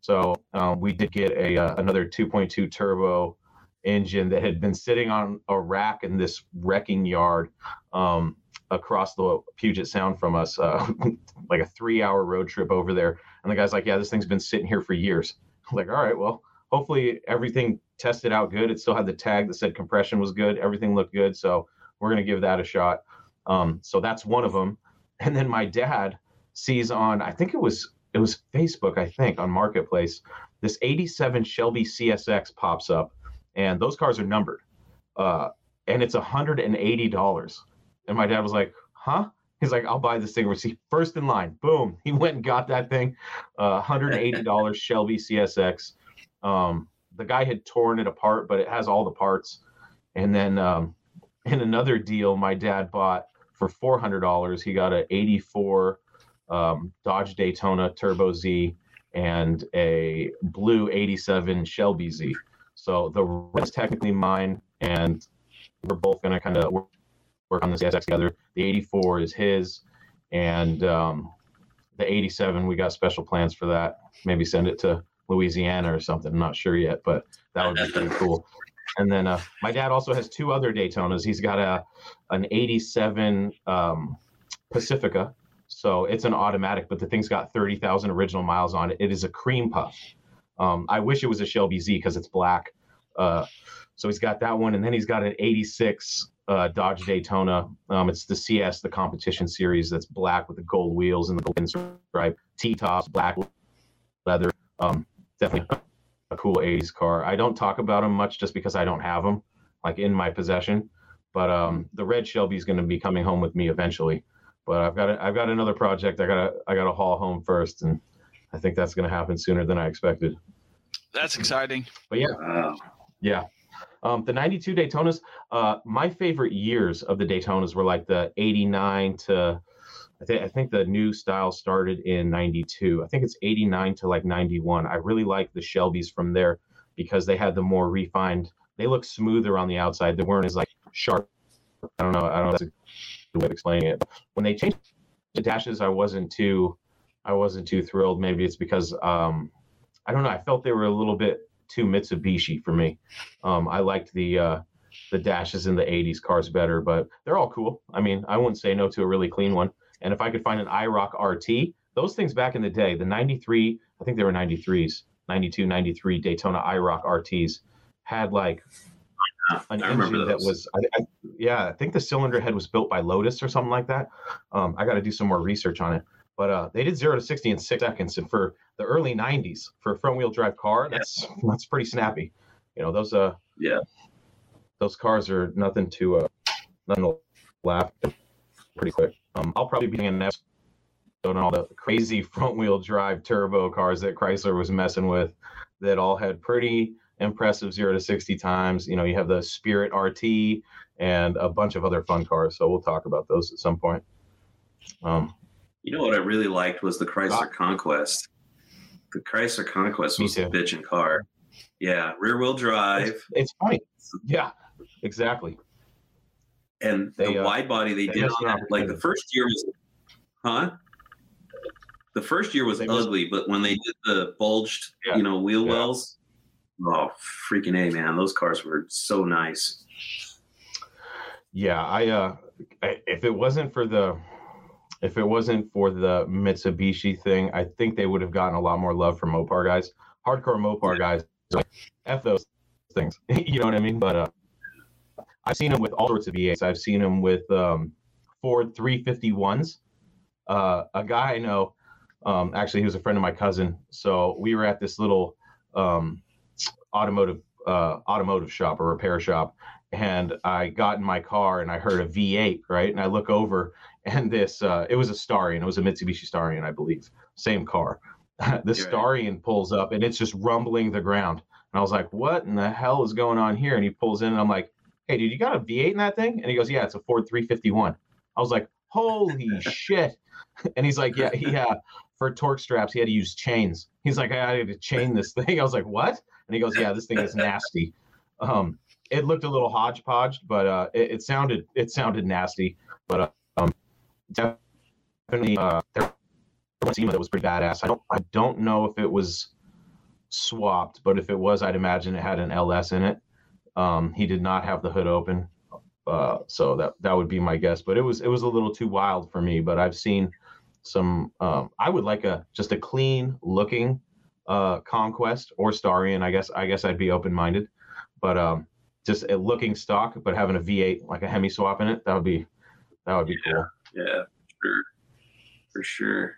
So um, we did get a uh, another 2.2 turbo engine that had been sitting on a rack in this wrecking yard um, across the Puget Sound from us, uh, [laughs] like a three-hour road trip over there. And the guy's like, "Yeah, this thing's been sitting here for years." I'm like, "All right, well, hopefully everything tested out good. It still had the tag that said compression was good. Everything looked good, so we're gonna give that a shot." Um, so that's one of them. And then my dad sees on, I think it was it was Facebook, I think, on Marketplace, this 87 Shelby CSX pops up, and those cars are numbered. Uh, and it's $180. And my dad was like, huh? He's like, I'll buy this thing. Receipt first in line. Boom. He went and got that thing. Uh, $180 [laughs] Shelby CSX. Um, the guy had torn it apart, but it has all the parts. And then um, [laughs] in another deal, my dad bought for $400. He got a 84 um, Dodge Daytona Turbo Z and a blue 87 Shelby Z. So the red's technically mine, and we're both to kind of work, work on this CSX together. The 84 is his, and um, the 87, we got special plans for that. Maybe send it to Louisiana or something. I'm not sure yet, but that would be pretty cool. And then uh, my dad also has two other Daytonas. He's got a an 87 um, Pacifica. So it's an automatic, but the thing's got 30,000 original miles on it. It is a cream puff. Um, I wish it was a Shelby Z because it's black. Uh, so he's got that one, and then he's got an '86 uh, Dodge Daytona. Um, it's the CS, the competition series that's black with the gold wheels and the gold stripe, T-tops, black leather. Um, definitely a cool '80s car. I don't talk about them much just because I don't have them, like in my possession. But um, the red Shelby is going to be coming home with me eventually. But I've got a, I've got another project I got to I got to haul home first, and I think that's going to happen sooner than I expected. That's exciting. But yeah, Wow. yeah. Um, the 92 Daytonas, uh, my favorite years of the Daytonas were like the 89 to, I, think I think the new style started in 92. I think it's 89 to like 91. I really like the Shelbys from there because they had the more refined, they look smoother on the outside. They weren't as like sharp. I don't know. I don't know. That's a good way of explaining it. When they changed the dashes, I wasn't too, I wasn't too thrilled. Maybe it's because, um, I don't know. I felt they were a little bit too Mitsubishi for me. Um, I liked the uh, the dashes in the '80s cars better, but they're all cool. I mean, I wouldn't say no to a really clean one. And if I could find an IROC RT, those things back in the day, the '93, I think they were '93s, '92, '93 Daytona IROC RTs had like an engine that was, I, I, yeah, I think the cylinder head was built by Lotus or something like that. Um, I got to do some more research on it. But uh, they did zero to sixty in six seconds, and for the early '90s, for a front-wheel drive car, that's that's pretty snappy. You know, those uh, Yeah. those cars are nothing to uh, nothing to laugh. at. Pretty quick. Um, I'll probably be doing an episode on all the crazy [laughs] front-wheel drive turbo cars that Chrysler was messing with, that all had pretty impressive zero to sixty times. You know, you have the Spirit RT and a bunch of other fun cars. So we'll talk about those at some point. Um, You know what I really liked was the Chrysler Conquest. The Chrysler Conquest was a bitchin' car. Yeah, rear wheel drive, it's, it's funny. Yeah, exactly. And They, the uh, wide body they they did on that. Like the first year was, huh? The first year was They missed- ugly, but when they did the bulged, Yeah. you know, wheel Yeah. wells, oh freaking a man, those cars were so nice. Yeah, I uh, I, if it wasn't for the if it wasn't for the Mitsubishi thing, I think they would have gotten a lot more love from Mopar guys. Hardcore Mopar guys, like, f those things. [laughs] you know what I mean? But uh, I've seen him with all sorts of V8s. I've seen him with um, Ford 351s. Uh, a guy I know, um, actually, he was a friend of my cousin. So we were at this little um, automotive uh, automotive shop or repair shop, and I got in my car and I heard a V8, right? And I look over and this uh, it was a Starion, it was a Mitsubishi Starion, I believe, same car. [laughs] the right. Starion pulls up and it's just rumbling the ground. And I was like, "What in the hell is going on here?" And he pulls in and I'm like, "Hey, dude, you got a V8 in that thing?" And he goes, "Yeah, it's a Ford 351." I was like, "Holy [laughs] shit!" And he's like, "Yeah, he uh, for torque straps he had to use chains." He's like, "I had to chain this thing." [laughs] I was like, "What?" And he goes, "Yeah, this thing is nasty." Um, it looked a little hodgepodge, but uh, it, it sounded it sounded nasty. But uh, um, definitely uh, there was SEMA that was pretty badass. I don't I don't know if it was swapped, but if it was, I'd imagine it had an LS in it. Um, he did not have the hood open, uh, so that that would be my guess. But it was it was a little too wild for me. But I've seen some. Um, I would like a just a clean looking uh, Conquest or Starion. I guess I guess I'd be open minded, but um, just a looking stock, but having a V8 like a Hemi swap in it, that would be that would be cool. Yeah, for sure, for sure.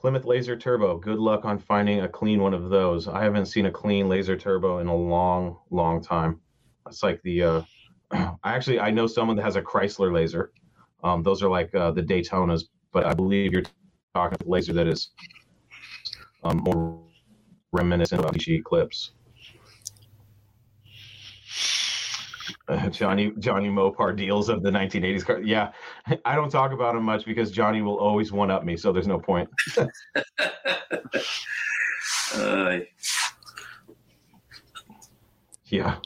Plymouth Laser Turbo. Good luck on finding a clean one of those. I haven't seen a clean Laser Turbo in a long, long time. It's like the. Uh, [clears throat] I actually I know someone that has a Chrysler Laser. Um, those are like uh, the Daytonas, but I believe you're talking a laser that is um, more reminiscent of Eclipse. Uh, [laughs] Johnny Johnny Mopar deals of the 1980s car. Yeah, I don't talk about him much because Johnny will always one up me, so there's no point. [laughs] uh, Yeah.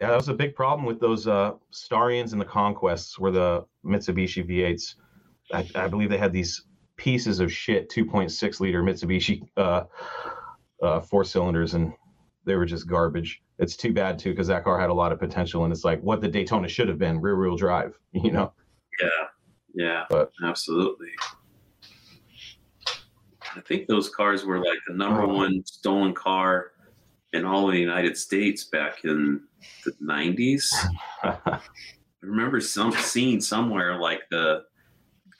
Yeah, that was a big problem with those uh, Starions and the Conquests were the Mitsubishi V8s. I, I believe they had these pieces of shit 2.6 liter Mitsubishi uh, uh, four cylinders, and they were just garbage. It's too bad too because that car had a lot of potential, and it's like what the Daytona should have been: rear wheel drive. [laughs] You know. yeah, yeah, But- absolutely. I think those cars were like the number Oh. one stolen car in all of the United States back in the 90s. [laughs] I remember some seeing somewhere like the,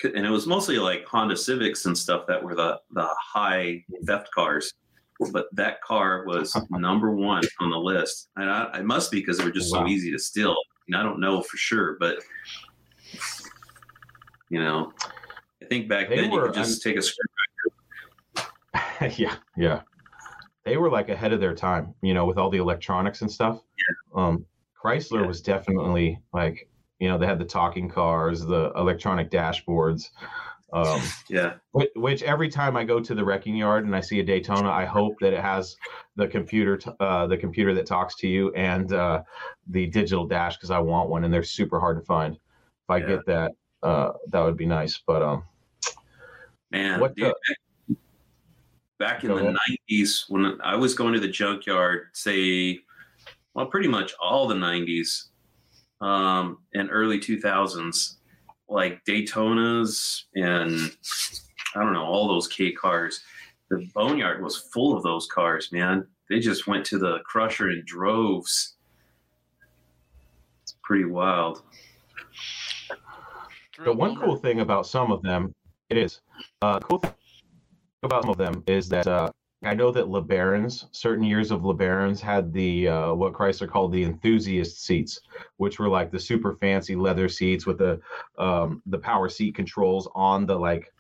and it was mostly like Honda Civics and stuff that were the the high theft cars. But that car was [laughs] number one on the list, and I, I must be because they were just Wow. so easy to steal. And I don't know for sure, but you know, I think back They then you could just take a screwdriver. [laughs] yeah, yeah. They were like ahead of their time, you know, with all the electronics and stuff. Um, Chrysler Yeah. was definitely like, you know, they had the talking cars, the electronic dashboards. Um, [laughs] Yeah, which, which every time I go to the wrecking yard and I see a Daytona, I hope that it has the computer, t- uh, the computer that talks to you and uh, the digital dash because I want one, and they're super hard to find. If I Yeah. get that, uh, that would be nice. But um, man. What dude, back in Go the ahead. 90s when I was going to the junkyard, say, well, pretty much all the 90s um, and early 2000s, like Daytonas and I don't know, all those K cars. The boneyard was full of those cars, man. They just went to the crusher in droves. It's pretty wild. the one cool thing about some of them, it is. Uh, cool thing about some of them is that uh, I know that LeBarons, certain years of LeBarons had the uh, what Chrysler called the enthusiast seats, which were like the super fancy leather seats with the um, the power seat controls on the like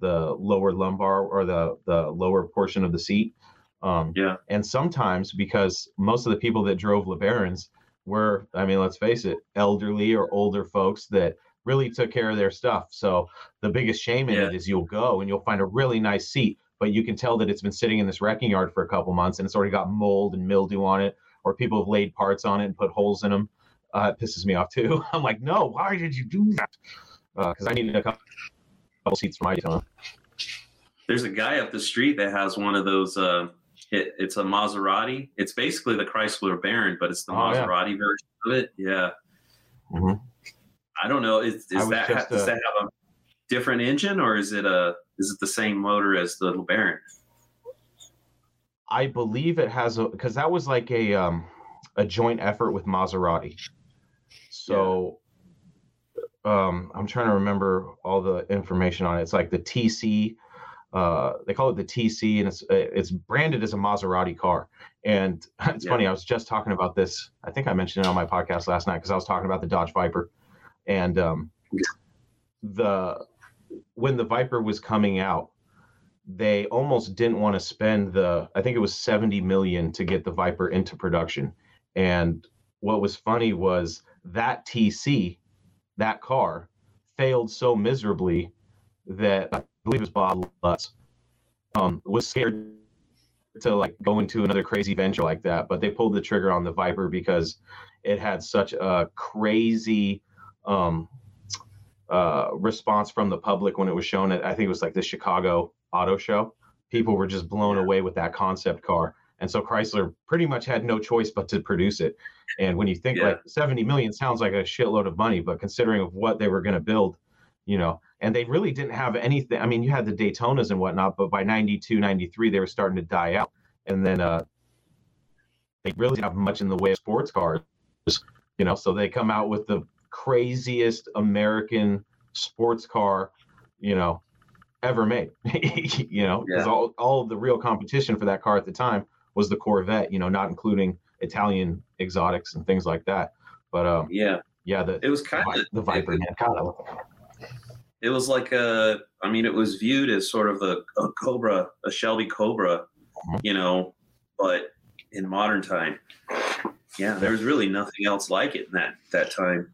the lower lumbar or the the lower portion of the seat. Um, Yeah. and sometimes because most of the people that drove LeBarons were, I mean, let's face it, elderly or older folks that really took care of their stuff. So the biggest shame in Yeah. it is you'll go and you'll find a really nice seat, but you can tell that it's been sitting in this wrecking yard for a couple months and it's already got mold and mildew on it, or people have laid parts on it and put holes in them. Uh, it pisses me off too. [laughs] I'm like, no, why did you do that? Because I needed a couple couple seats for my Daytona. There's a guy up the street that has one of those. Uh, it, it's a Maserati. It's basically the Chrysler LeBaron, but it's the Oh, yeah. Maserati version of it. Yeah, Mhm. I don't know. Is, is that just, does uh, that have a different engine or is it a is it the same motor as the LeBaron? I believe it has a because that was like a um a joint effort with Maserati. So um I'm trying to remember all the information on it. It's like the TC uh they call it the TC and it's it's branded as a Maserati car. And [laughs] it's Yeah. funny, I was just talking about this. I think I mentioned it on my podcast last night because I was talking about the Dodge Viper. And um the when the Viper was coming out, they almost didn't want to spend the I think it was 70 million to get the Viper into production. And what was funny was that TC, that car, failed so miserably that I believe it was Bob Lutz um, was scared to like go into another crazy venture like that. But they pulled the trigger on the Viper because it had such a crazy um, uh, response from the public when it was shown at I think it was like the Chicago Auto Show. People were just blown away with that concept car. And so Chrysler pretty much had no choice but to produce it. And when you think Yeah. like 70 million sounds like a shitload of money, but considering of what they were going to build, you know, and they really didn't have anything. I mean, you had the Daytonas and whatnot, but by 92, 93, they were starting to die out. And then uh, they really didn't have much in the way of sports cars, you know, so they come out with the craziest American sports car, you know, ever made. [laughs] you know, because Yeah. all, all of the real competition for that car at the time was the Corvette, you know, not including Italian exotics and things like that. But um, Yeah, yeah, the it was kind of the Viper, man, God, I it. It was like a, I mean, it was viewed as sort of a, a Cobra, a Shelby Cobra, Mhm. you know, but in modern time, yeah, there was really nothing else like it in that that time.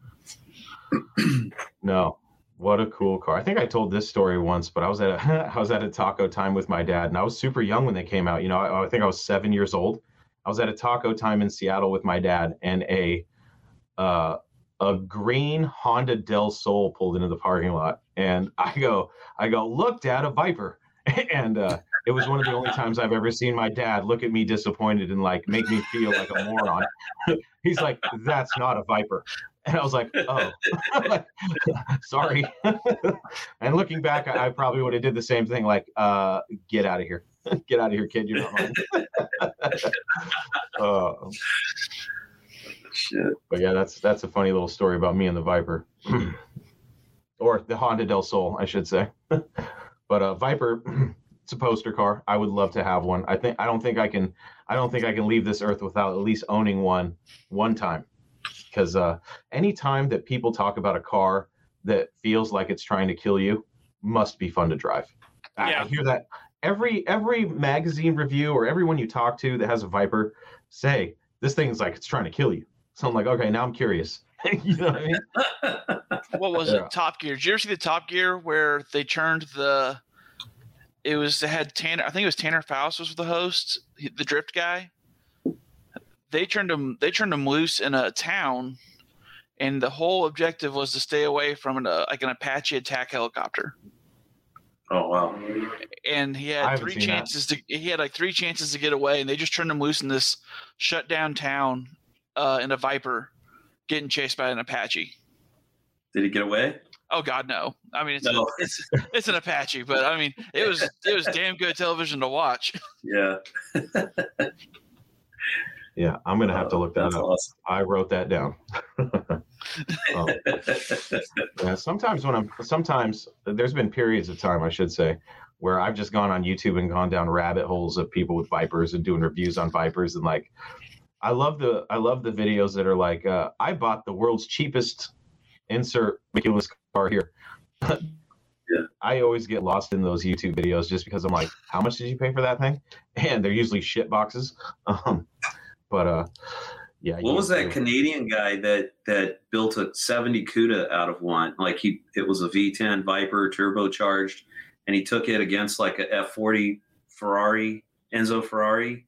No, what a cool car. I think I told this story once, but I was at a [laughs] I was at a taco time with my dad, and I was super young when they came out. You know, I, I think I was seven years old. I was at a taco time in Seattle with my dad, and a uh, a green Honda Del Sol pulled into the parking lot, and [laughs] I go, I go, look, Dad, a Viper, [laughs] and uh, it was one of the only times I've ever seen my dad look at me disappointed and like make me feel like a moron. He's like, that's not a Viper. And I was like, oh, [laughs] [laughs] sorry. [laughs] and looking back, I, I probably would have did the same thing. Like, uh, get out of here, get out of here, kid. You're not mine. oh. Shit. but yeah, that's that's a funny little story about me and the Viper, [clears throat] or the Honda Del Sol, I should say. but uh, Viper, [clears throat] it's a poster car. I would love to have one. I think I don't think I can. I don't think I can leave this earth without at least owning one one time. Because uh, any time that people talk about a car that feels like it's trying to kill you, must be fun to drive. I- I hear that every every magazine review or everyone you talk to that has a Viper say this thing's like it's trying to kill you. So I'm like, okay, now I'm curious. [laughs] you know what I mean? [laughs] what was Yeah. it? Top Gear. Did you ever see the Top Gear where they turned the? It was they had Tanner. I think it was Tanner Faust was the host, the drift guy. They turned him. They turned him loose in a town, and the whole objective was to stay away from an uh, like an Apache attack helicopter. Oh wow. And he had three seen that. chances to. He had like three chances to get away, and they just turned him loose in this shut down town, uh, in a Viper, getting chased by an Apache. Did he get away? Oh God, no! I mean, it's No. a, [laughs] it's it's an Apache, but I mean, it was it was damn good television to watch. Yeah. [laughs] Yeah, I'm gonna have to look that That's up. awesome. I wrote that down. [laughs] Um, yeah, sometimes when I'm sometimes there's been periods of time I should say where I've just gone on YouTube and gone down rabbit holes of people with vipers and doing reviews on vipers and like I love the I love the videos that are like uh, I bought the world's cheapest insert ridiculous car here. [laughs] Yeah. I always get lost in those YouTube videos just because I'm like, how much did you pay for that thing? And they're usually shit boxes. Um, but uh, yeah. What was that YouTube- Canadian guy that that built a 70 CUDA out of one? Like he, it was a V10 Viper turbocharged, and he took it against like a F40 Ferrari, Enzo Ferrari.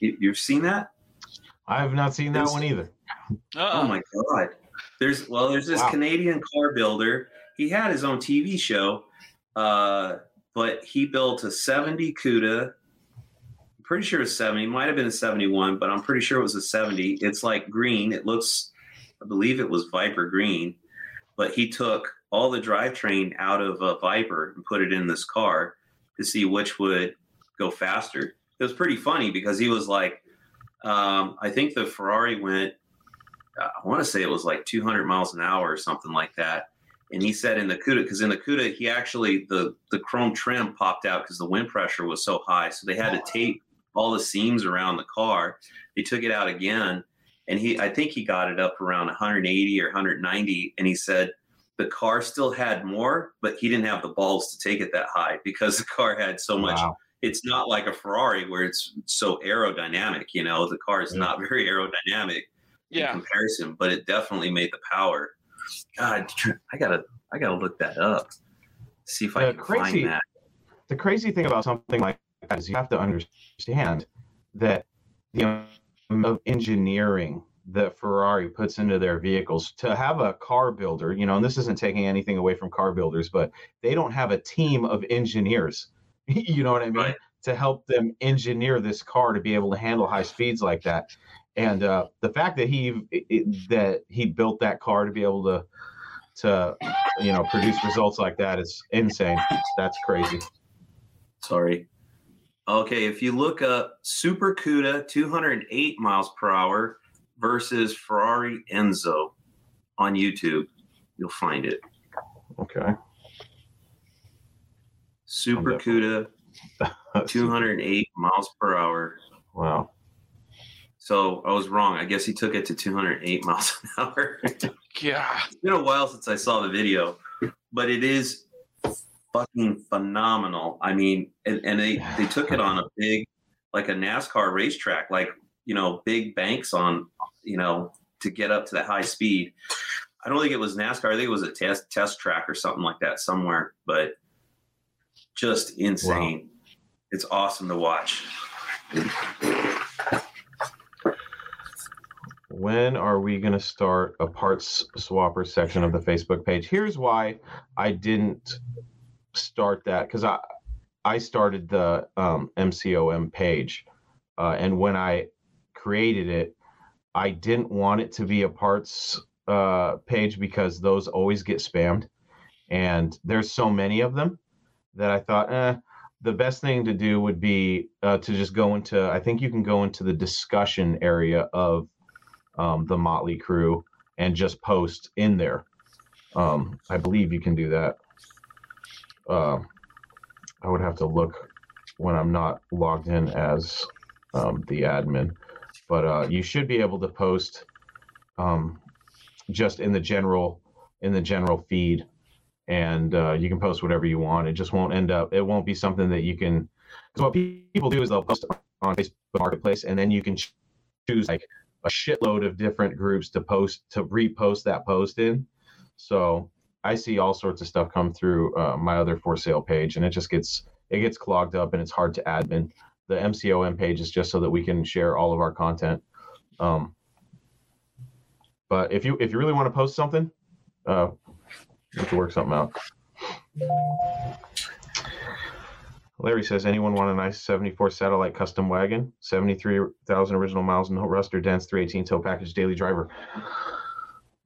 You, you've seen that? I have not seen that one either. Uh-uh. Oh my god! There's well, there's this Wow. Canadian car builder. He had his own TV show, uh, but he built a 70 CUDA. Pretty sure it's 70. It might have been a 71, but I'm pretty sure it was a 70. It's like green. It looks I believe it was Viper Green, but he took all the drivetrain out of a Viper and put it in this car to see which would go faster. It was pretty funny because he was like, um, I think the Ferrari went, I want to say it was like 200 miles an hour or something like that. And he said in the CUDA, because in the CUDA, he actually, the, the chrome trim popped out because the wind pressure was so high. So they had to tape all the seams around the car. They took it out again. And he, I think he got it up around 180 or 190. And he said the car still had more, but he didn't have the balls to take it that high because the car had so much Wow. it's not like a Ferrari where it's so aerodynamic. You know, the car is Yeah. not [laughs] very aerodynamic in Yeah. comparison, but it definitely made the power. God, I gotta, I gotta look that up. See if I The can crazy- find that. the crazy thing about something like that is you have to understand that the amount of engineering that Ferrari puts into their vehicles to have a car builder, you know, and this isn't taking anything away from car builders, but they don't have a team of engineers, [laughs] you know what I mean, Right. to help them engineer this car to be able to handle high speeds like that. And uh, the fact that he it, that he built that car to be able to to you know produce results like that is insane. That's crazy. Sorry. Okay, if you look up Super CUDA 208 miles per hour versus Ferrari Enzo on YouTube, you'll find it. Okay. Super I'm CUDA [laughs] 208 miles per hour. Wow. So I was wrong. I guess he took it to 208 miles an hour. [laughs] yeah. It's been a while since I saw the video, but it is fucking phenomenal. I mean, and, and they, they took it on a big, like a NASCAR racetrack, like, you know, big banks on, you know, to get up to that high speed. I don't think it was NASCAR. I think it was a test test track or something like that somewhere, but just insane. It's awesome to watch. When are we going to start a parts swapper section of the Facebook page? Here's why I didn't start that because I I started the um, MCOM page, uh, and when I created it, I didn't want it to be a parts uh, page because those always get spammed, and there's so many of them that I thought, eh, the best thing to do would be uh, to just go into. I think you can go into the discussion area of um, the Motley Crew and just post in there. Um, I believe you can do that. Uh, I would have to look when I'm not logged in as um, the admin, but uh, you should be able to post um, just in the general in the general feed, and uh, you can post whatever you want. It just won't end up. It won't be something that you can. Because what people do is they'll post on Facebook Marketplace, and then you can choose like a shitload of different groups to post to repost that post in. So I see all sorts of stuff come through uh, my other for sale page, and it just gets it gets clogged up and it's hard to admin. The MCOM page is just so that we can share all of our content. Um, but if you if you really want to post something, uh, we can work something out. Larry says, anyone want a nice 74 satellite custom wagon? 73,000 original miles, no rust or dents, 318 tow package, daily driver.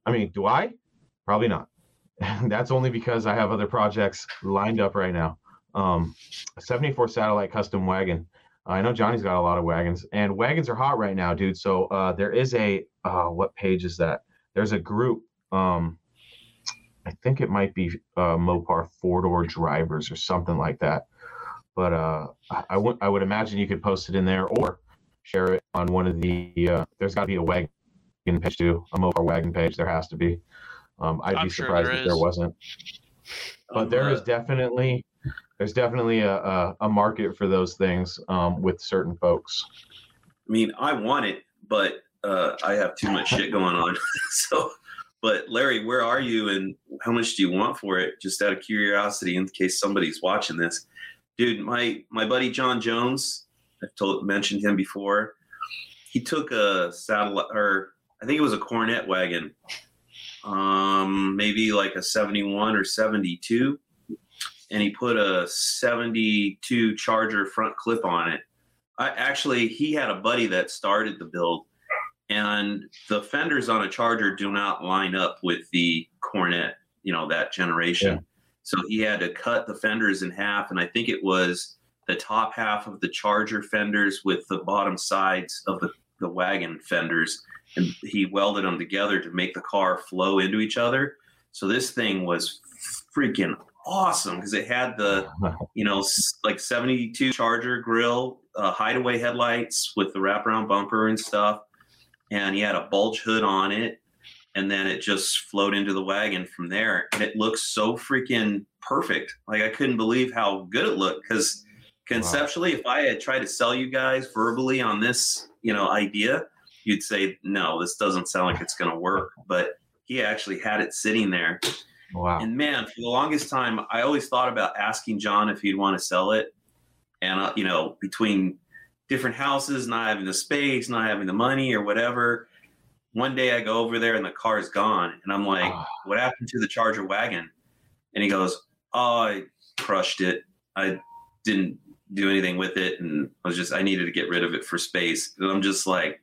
I mean, do I? Probably not. [laughs] That's only because I have other projects lined up right now. Um, a 74 satellite custom wagon. I know Johnny's got a lot of wagons, and wagons are hot right now, dude. So uh, there is a uh, what page is that? There's a group. Um, I think it might be uh, Mopar four door drivers or something like that. But uh, I, I would I would imagine you could post it in there or share it on one of the. Uh, there's got to be a wagon page too, a Mopar wagon page. There has to be. Um, I'd I'm be sure surprised there if there wasn't. But Um, there uh, is definitely there's definitely a, a, a market for those things um, with certain folks. I mean, I want it, but uh, I have too much shit going on. [laughs] so, but Larry, where are you, and how much do you want for it? Just out of curiosity, in case somebody's watching this, dude. My my buddy John Jones, I've told mentioned him before. He took a satellite, or I think it was a Coronet wagon, um, maybe like a seventy-one or seventy-two, and he put a seventy-two Charger front clip on it. I actually he had a buddy that started the build, and the fenders on a Charger do not line up with the Coronet, you know, that generation. Yeah. So he had to cut the fenders in half, and I think it was the top half of the Charger fenders with the bottom sides of the, the wagon fenders, and he welded them together to make the car flow into each other. So this thing was freaking awesome because it had the [laughs] you know, like 72 Charger grill, uh, hideaway headlights with the wraparound bumper and stuff. And he had a bulge hood on it. And then it just flowed into the wagon from there. And it looks so freaking perfect. Like I couldn't believe how good it looked because conceptually, if I had tried to sell you guys verbally on this, you know, idea, you'd say, no, this doesn't sound like it's going to work. But he actually had it sitting there Wow. and man, for the longest time, I always thought about asking John if he'd want to sell it. And, uh, you know, between different houses, not having the space, not having the money or whatever, one day I go over there and the car is gone. And I'm like, Ah. what happened to the Charger wagon? And he goes, oh, I crushed it. I didn't do anything with it. And I was just, I needed to get rid of it for space. And I'm just like,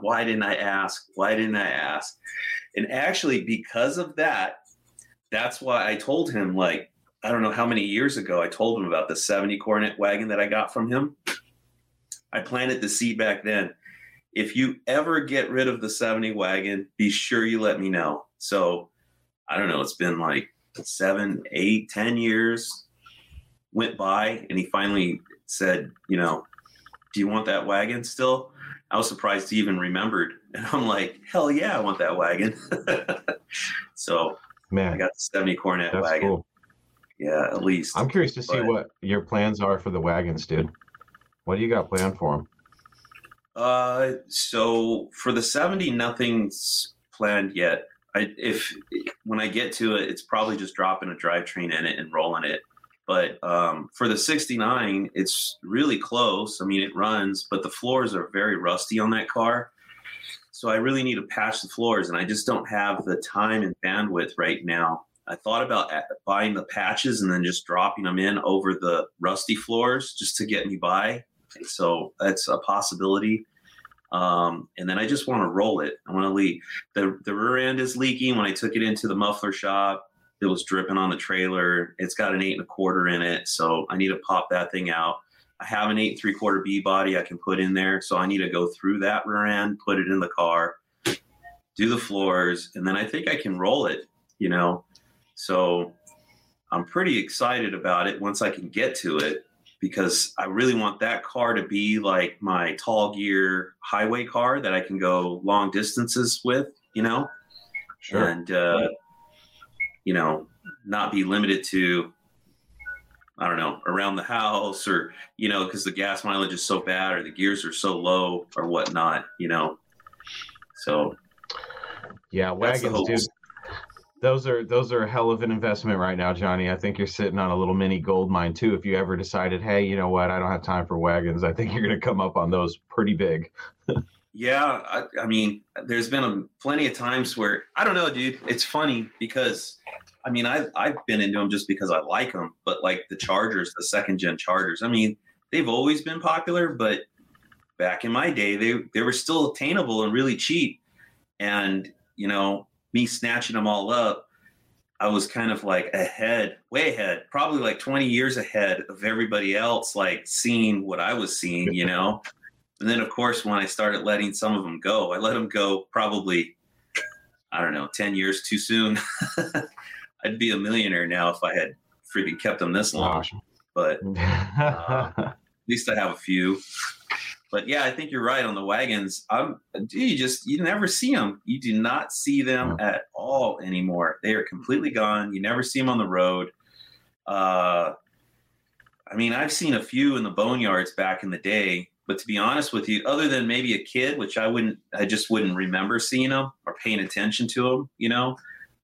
why didn't I ask? Why didn't I ask? And actually, because of that, that's why I told him, like, I don't know how many years ago, I told him about the 70 Coronet wagon that I got from him. I planted the seed back then. If you ever get rid of the 70 wagon, be sure you let me know. So I don't know, it's been like seven, eight, ten years went by, and he finally said, you know, do you want that wagon still? I was surprised he even remembered. [laughs] And I'm like, hell yeah, I want that wagon. [laughs] so man, I got the 70 Coronet wagon. cool. Yeah, at least. I'm curious to see what your plans are for the wagons, dude. What do you got planned for them? Uh, so for the 70, nothing's planned yet. I, if when I get to it, it's probably just dropping a drivetrain in it and rolling it. But um, for the 69, it's really close. I mean, it runs, but the floors are very rusty on that car. So I really need to patch the floors, and I just don't have the time and bandwidth right now. I thought about buying the patches and then just dropping them in over the rusty floors just to get me by. So that's a possibility. Um, and then I just want to roll it. I want to leave. The, the rear end is leaking. When I took it into the muffler shop, it was dripping on the trailer. It's got an eight and a quarter in it. So I need to pop that thing out. I have an eight and three quarter B body I can put in there. So I need to go through that rear end, put it in the car, do the floors, and then I think I can roll it, you know? So I'm pretty excited about it once I can get to it because I really want that car to be like my tall gear highway car that I can go long distances with, you know, Sure. and uh, you know, not be limited to I don't know around the house or you know because the gas mileage is so bad or the gears are so low or whatnot, you know. So Yeah, wagons, dude. Those are those are a hell of an investment right now, Johnny. I think you're sitting on a little mini gold mine too. If you ever decided, hey, you know what, I don't have time for wagons, I think you're going to come up on those pretty big. [laughs] Yeah, I, I mean, there's been a, plenty of times where I don't know, dude. It's funny because I mean, I I've been into them just because I like them, but like the Chargers, the second gen Chargers. I mean, they've always been popular, but back in my day, they they were still attainable and really cheap. And you know, me snatching them all up, I was kind of like ahead, way ahead, probably like 20 years ahead of everybody else, like seeing what I was seeing, you know. And then, of course, when I started letting some of them go, I let them go probably, I don't know, 10 years too soon. [laughs] I'd be a millionaire now if I had freaking kept them this long. But [laughs] at least I have a few. But yeah, I think you're right on the wagons. I'm, you just you never see them. You do not see them at all anymore. They are completely gone. You never see them on the road. Uh, I mean, I've seen a few in the boneyards back in the day, but to be honest with you, other than maybe a kid, which I wouldn't, I just wouldn't remember seeing them or paying attention to them, you know.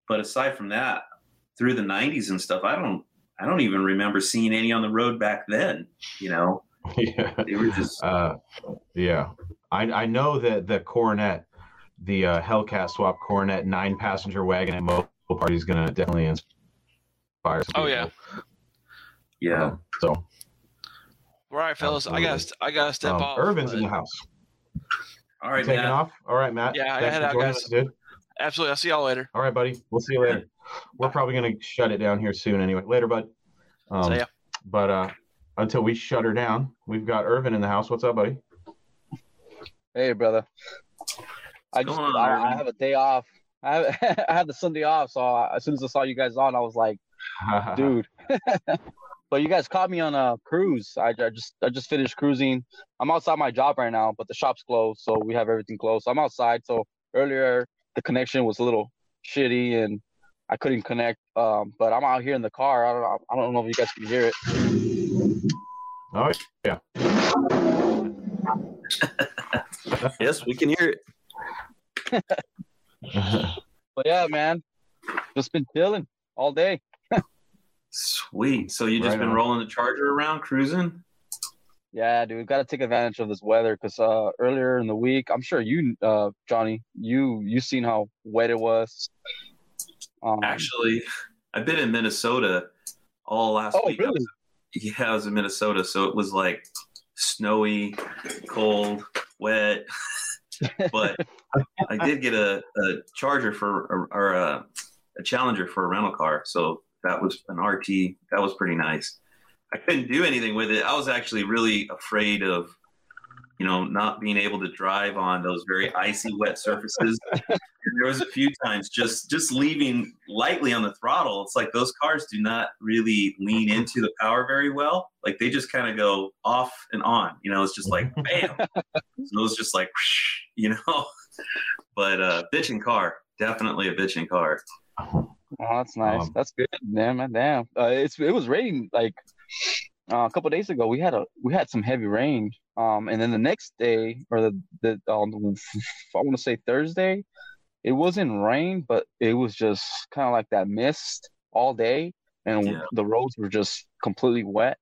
But aside from that, through the '90s and stuff, I don't, I don't even remember seeing any on the road back then. You know, [laughs] yeah. they were just Uh, yeah. I I know that the Coronet, the uh, Hellcat swap Coronet nine passenger wagon at Mobile Party is going to definitely inspire. some Oh, yeah. yeah. Um, so All right, fellas, I got I got to step um, off. Irvin's in the house. All right, taking off. All right, Matt. Yeah, I Thanks head for out, guys. us, dude. Absolutely. I'll see y'all later. All right, buddy. We'll see you later. [laughs] We're probably gonna shut it down here soon anyway. Later, bud. Um, See ya. But uh, until we shut her down, we've got Irvin in the house. What's up, buddy? Hey, brother. I just going on, I, I have a day off. I have, [laughs] I had the Sunday off, so I, as soon as I saw you guys on, I was like, [laughs] dude. But you guys caught me on a cruise. I, I just I just finished cruising. I'm outside my job right now, but the shop's closed, so we have everything closed. So I'm outside. So earlier the connection was a little shitty and I couldn't connect. Um, but I'm out here in the car. I don't know. I don't know if you guys can hear it. oh yeah. [laughs] Yes, we can hear it. [laughs] But yeah, man, just been chilling all day. Sweet. So you just Right been on. rolling the charger around, cruising? Yeah, dude, we've got to take advantage of this weather because uh, earlier in the week, I'm sure you, uh, Johnny, you you seen how wet it was. Um, Actually, I've been in Minnesota all last oh week. I was- yeah, I was in Minnesota, so it was like snowy, cold, wet. [laughs] but I did get a, a charger for or a, a challenger for a rental car, so that was an RT. That was pretty nice. I couldn't do anything with it. I was actually really afraid of, you know, not being able to drive on those very icy, wet surfaces. [laughs] there was a few times just just leaving lightly on the throttle. It's like those cars do not really lean into the power very well. Like they just kind of go off and on. You know, it's just like [laughs] bam. so it was just like, you know. [laughs] But uh, bitching car, definitely a bitching car. Oh, that's nice. Um, that's good, man. man damn. Uh, it's it was raining like uh, a couple days ago. We had a we had some heavy rain. Um, and then the next day or the the um, I want to say Thursday, it wasn't rain, but it was just kind of like that mist all day, and Yeah. the roads were just completely wet.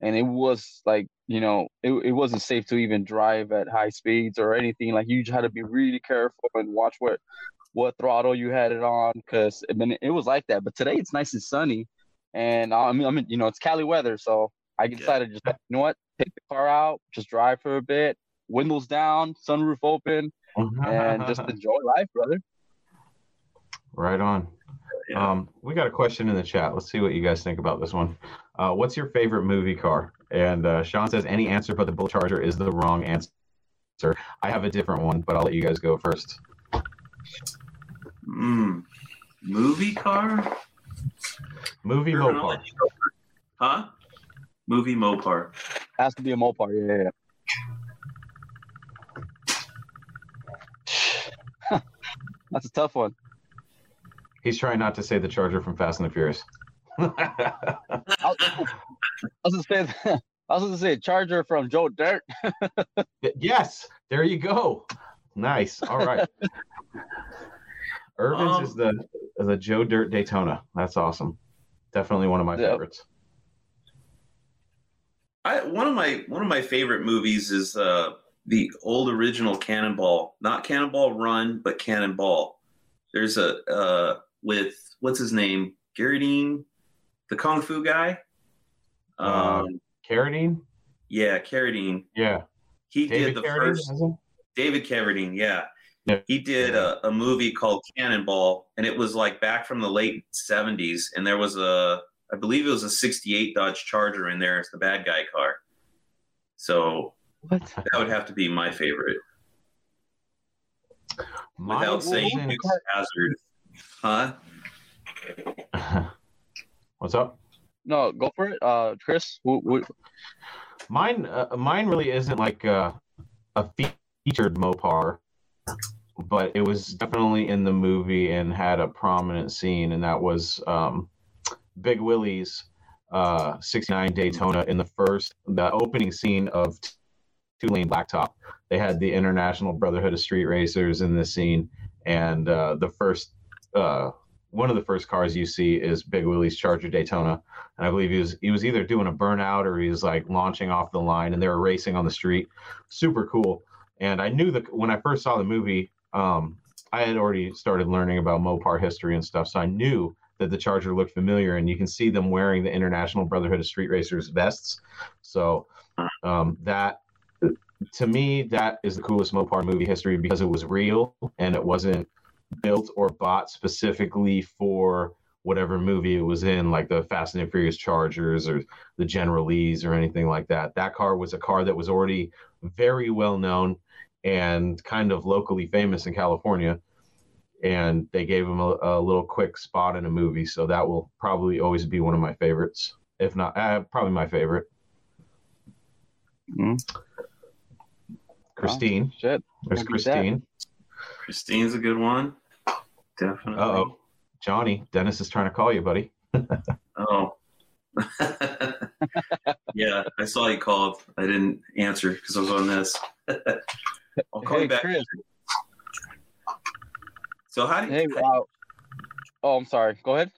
And it was like you know it it wasn't safe to even drive at high speeds or anything. Like you just had to be really careful and watch what what throttle you had it on because I mean it was like that. But today it's nice and sunny, and I mean I mean you know it's Cali weather, so I decided just you know what take the car out, just drive for a bit, windows down, sunroof open, and just [laughs] enjoy life, brother. right on. Yeah. Um, we got a question in the chat. Let's see what you guys think about this one. Uh, what's your favorite movie car? And uh, Sean says any answer but the Bullitt Charger is the wrong answer. I have a different one, but I'll let you guys go first. Mm. Movie car? Movie Irvin, I'll Mopar. let you go first. Huh? Movie Mopar. Has to be a Mopar, yeah, yeah. yeah. [laughs] That's a tough one. He's trying not to say the Charger from Fast and the Furious. I was, [laughs] I was gonna say I was gonna say Charger from Joe Dirt. [laughs] yes, there you go. Nice. All right. [laughs] Irvin's Um, is the the Joe Dirt Daytona. That's awesome. Definitely one of my Yep. favorites. I one of my one of my favorite movies is uh the old original Cannonball, not Cannonball Run, but Cannonball. There's a uh with what's his name, Carradine, the kung fu guy. Um, Uh, Carradine? yeah, Carradine. Yeah. He David did the Carradine, first? David Carradine, yeah. Yeah. He did a, a movie called Cannonball, and it was like back from the late 70s. And there was a, I believe it was a 68 Dodge Charger in there as the bad guy car. So What? that would have to be my favorite Mine without saying Hazard. Huh? [laughs] What's up? No, go for it, uh, Chris. Who, who, Mine, uh, mine really isn't like uh, a featured Mopar, but it was definitely in the movie and had a prominent scene, and that was um, Big Willie's uh, '69 Daytona in the first, the opening scene of Two Lane Blacktop. They had the International Brotherhood of Street Racers in this scene, and uh, the first. Uh, one of the first cars you see is Big Willie's Charger Daytona, and I believe he was he was either doing a burnout or he was like launching off the line, and they were racing on the street. Super cool. And I knew that when I first saw the movie, um, I had already started learning about Mopar history and stuff, so I knew that the Charger looked familiar, and you can see them wearing the International Brotherhood of Street Racers vests. So um, that to me, that is the coolest Mopar movie history because it was real and it wasn't built or bought specifically for whatever movie it was in, like the Fast and Furious Chargers or the General Lees or anything like that. That car was a car that was already very well known and kind of locally famous in California. And they gave him a, a little quick spot in a movie. So that will probably always be one of my favorites, if not, uh, probably my favorite. Mhm. Christine. Shit. There's at that. Christine. Christine's a good one. Definitely. Uh oh. Johnny, Dennis is trying to call you, buddy. [laughs] Oh. [laughs] yeah, I saw you called. I didn't answer because I was on this. [laughs] I'll call Hey, you back. Chris. So how do you, Hey, uh, oh, I'm sorry. Go ahead.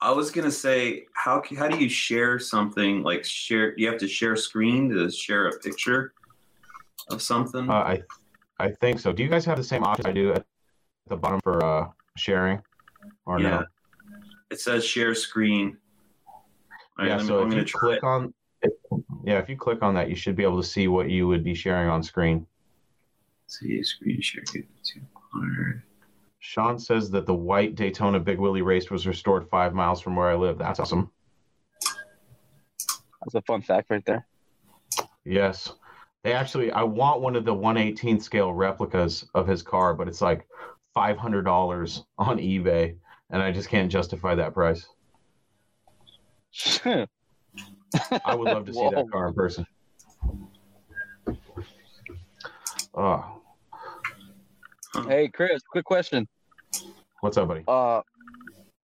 I was gonna say how how do you share something like share? You have to share screen to share a picture of something. Uh, I I think so. Do you guys have the same option I do at the bottom for uh, sharing? Or yeah, no? it says share screen. All right, yeah, let me- so I'm if you try click it. on yeah, if you click on that, you should be able to see what you would be sharing on screen. See screen share. Good to hard. Sean says that the white Daytona Big Willie race was restored five miles from where I live. That's awesome. That's a fun fact right there. Yes. They actually, I want one of the 118 scale replicas of his car, but it's like $500 on eBay, and I just can't justify that price. I would love to see [laughs] Whoa. that car in person. Oh, Hey, Chris. Quick question. what's up, buddy? Uh,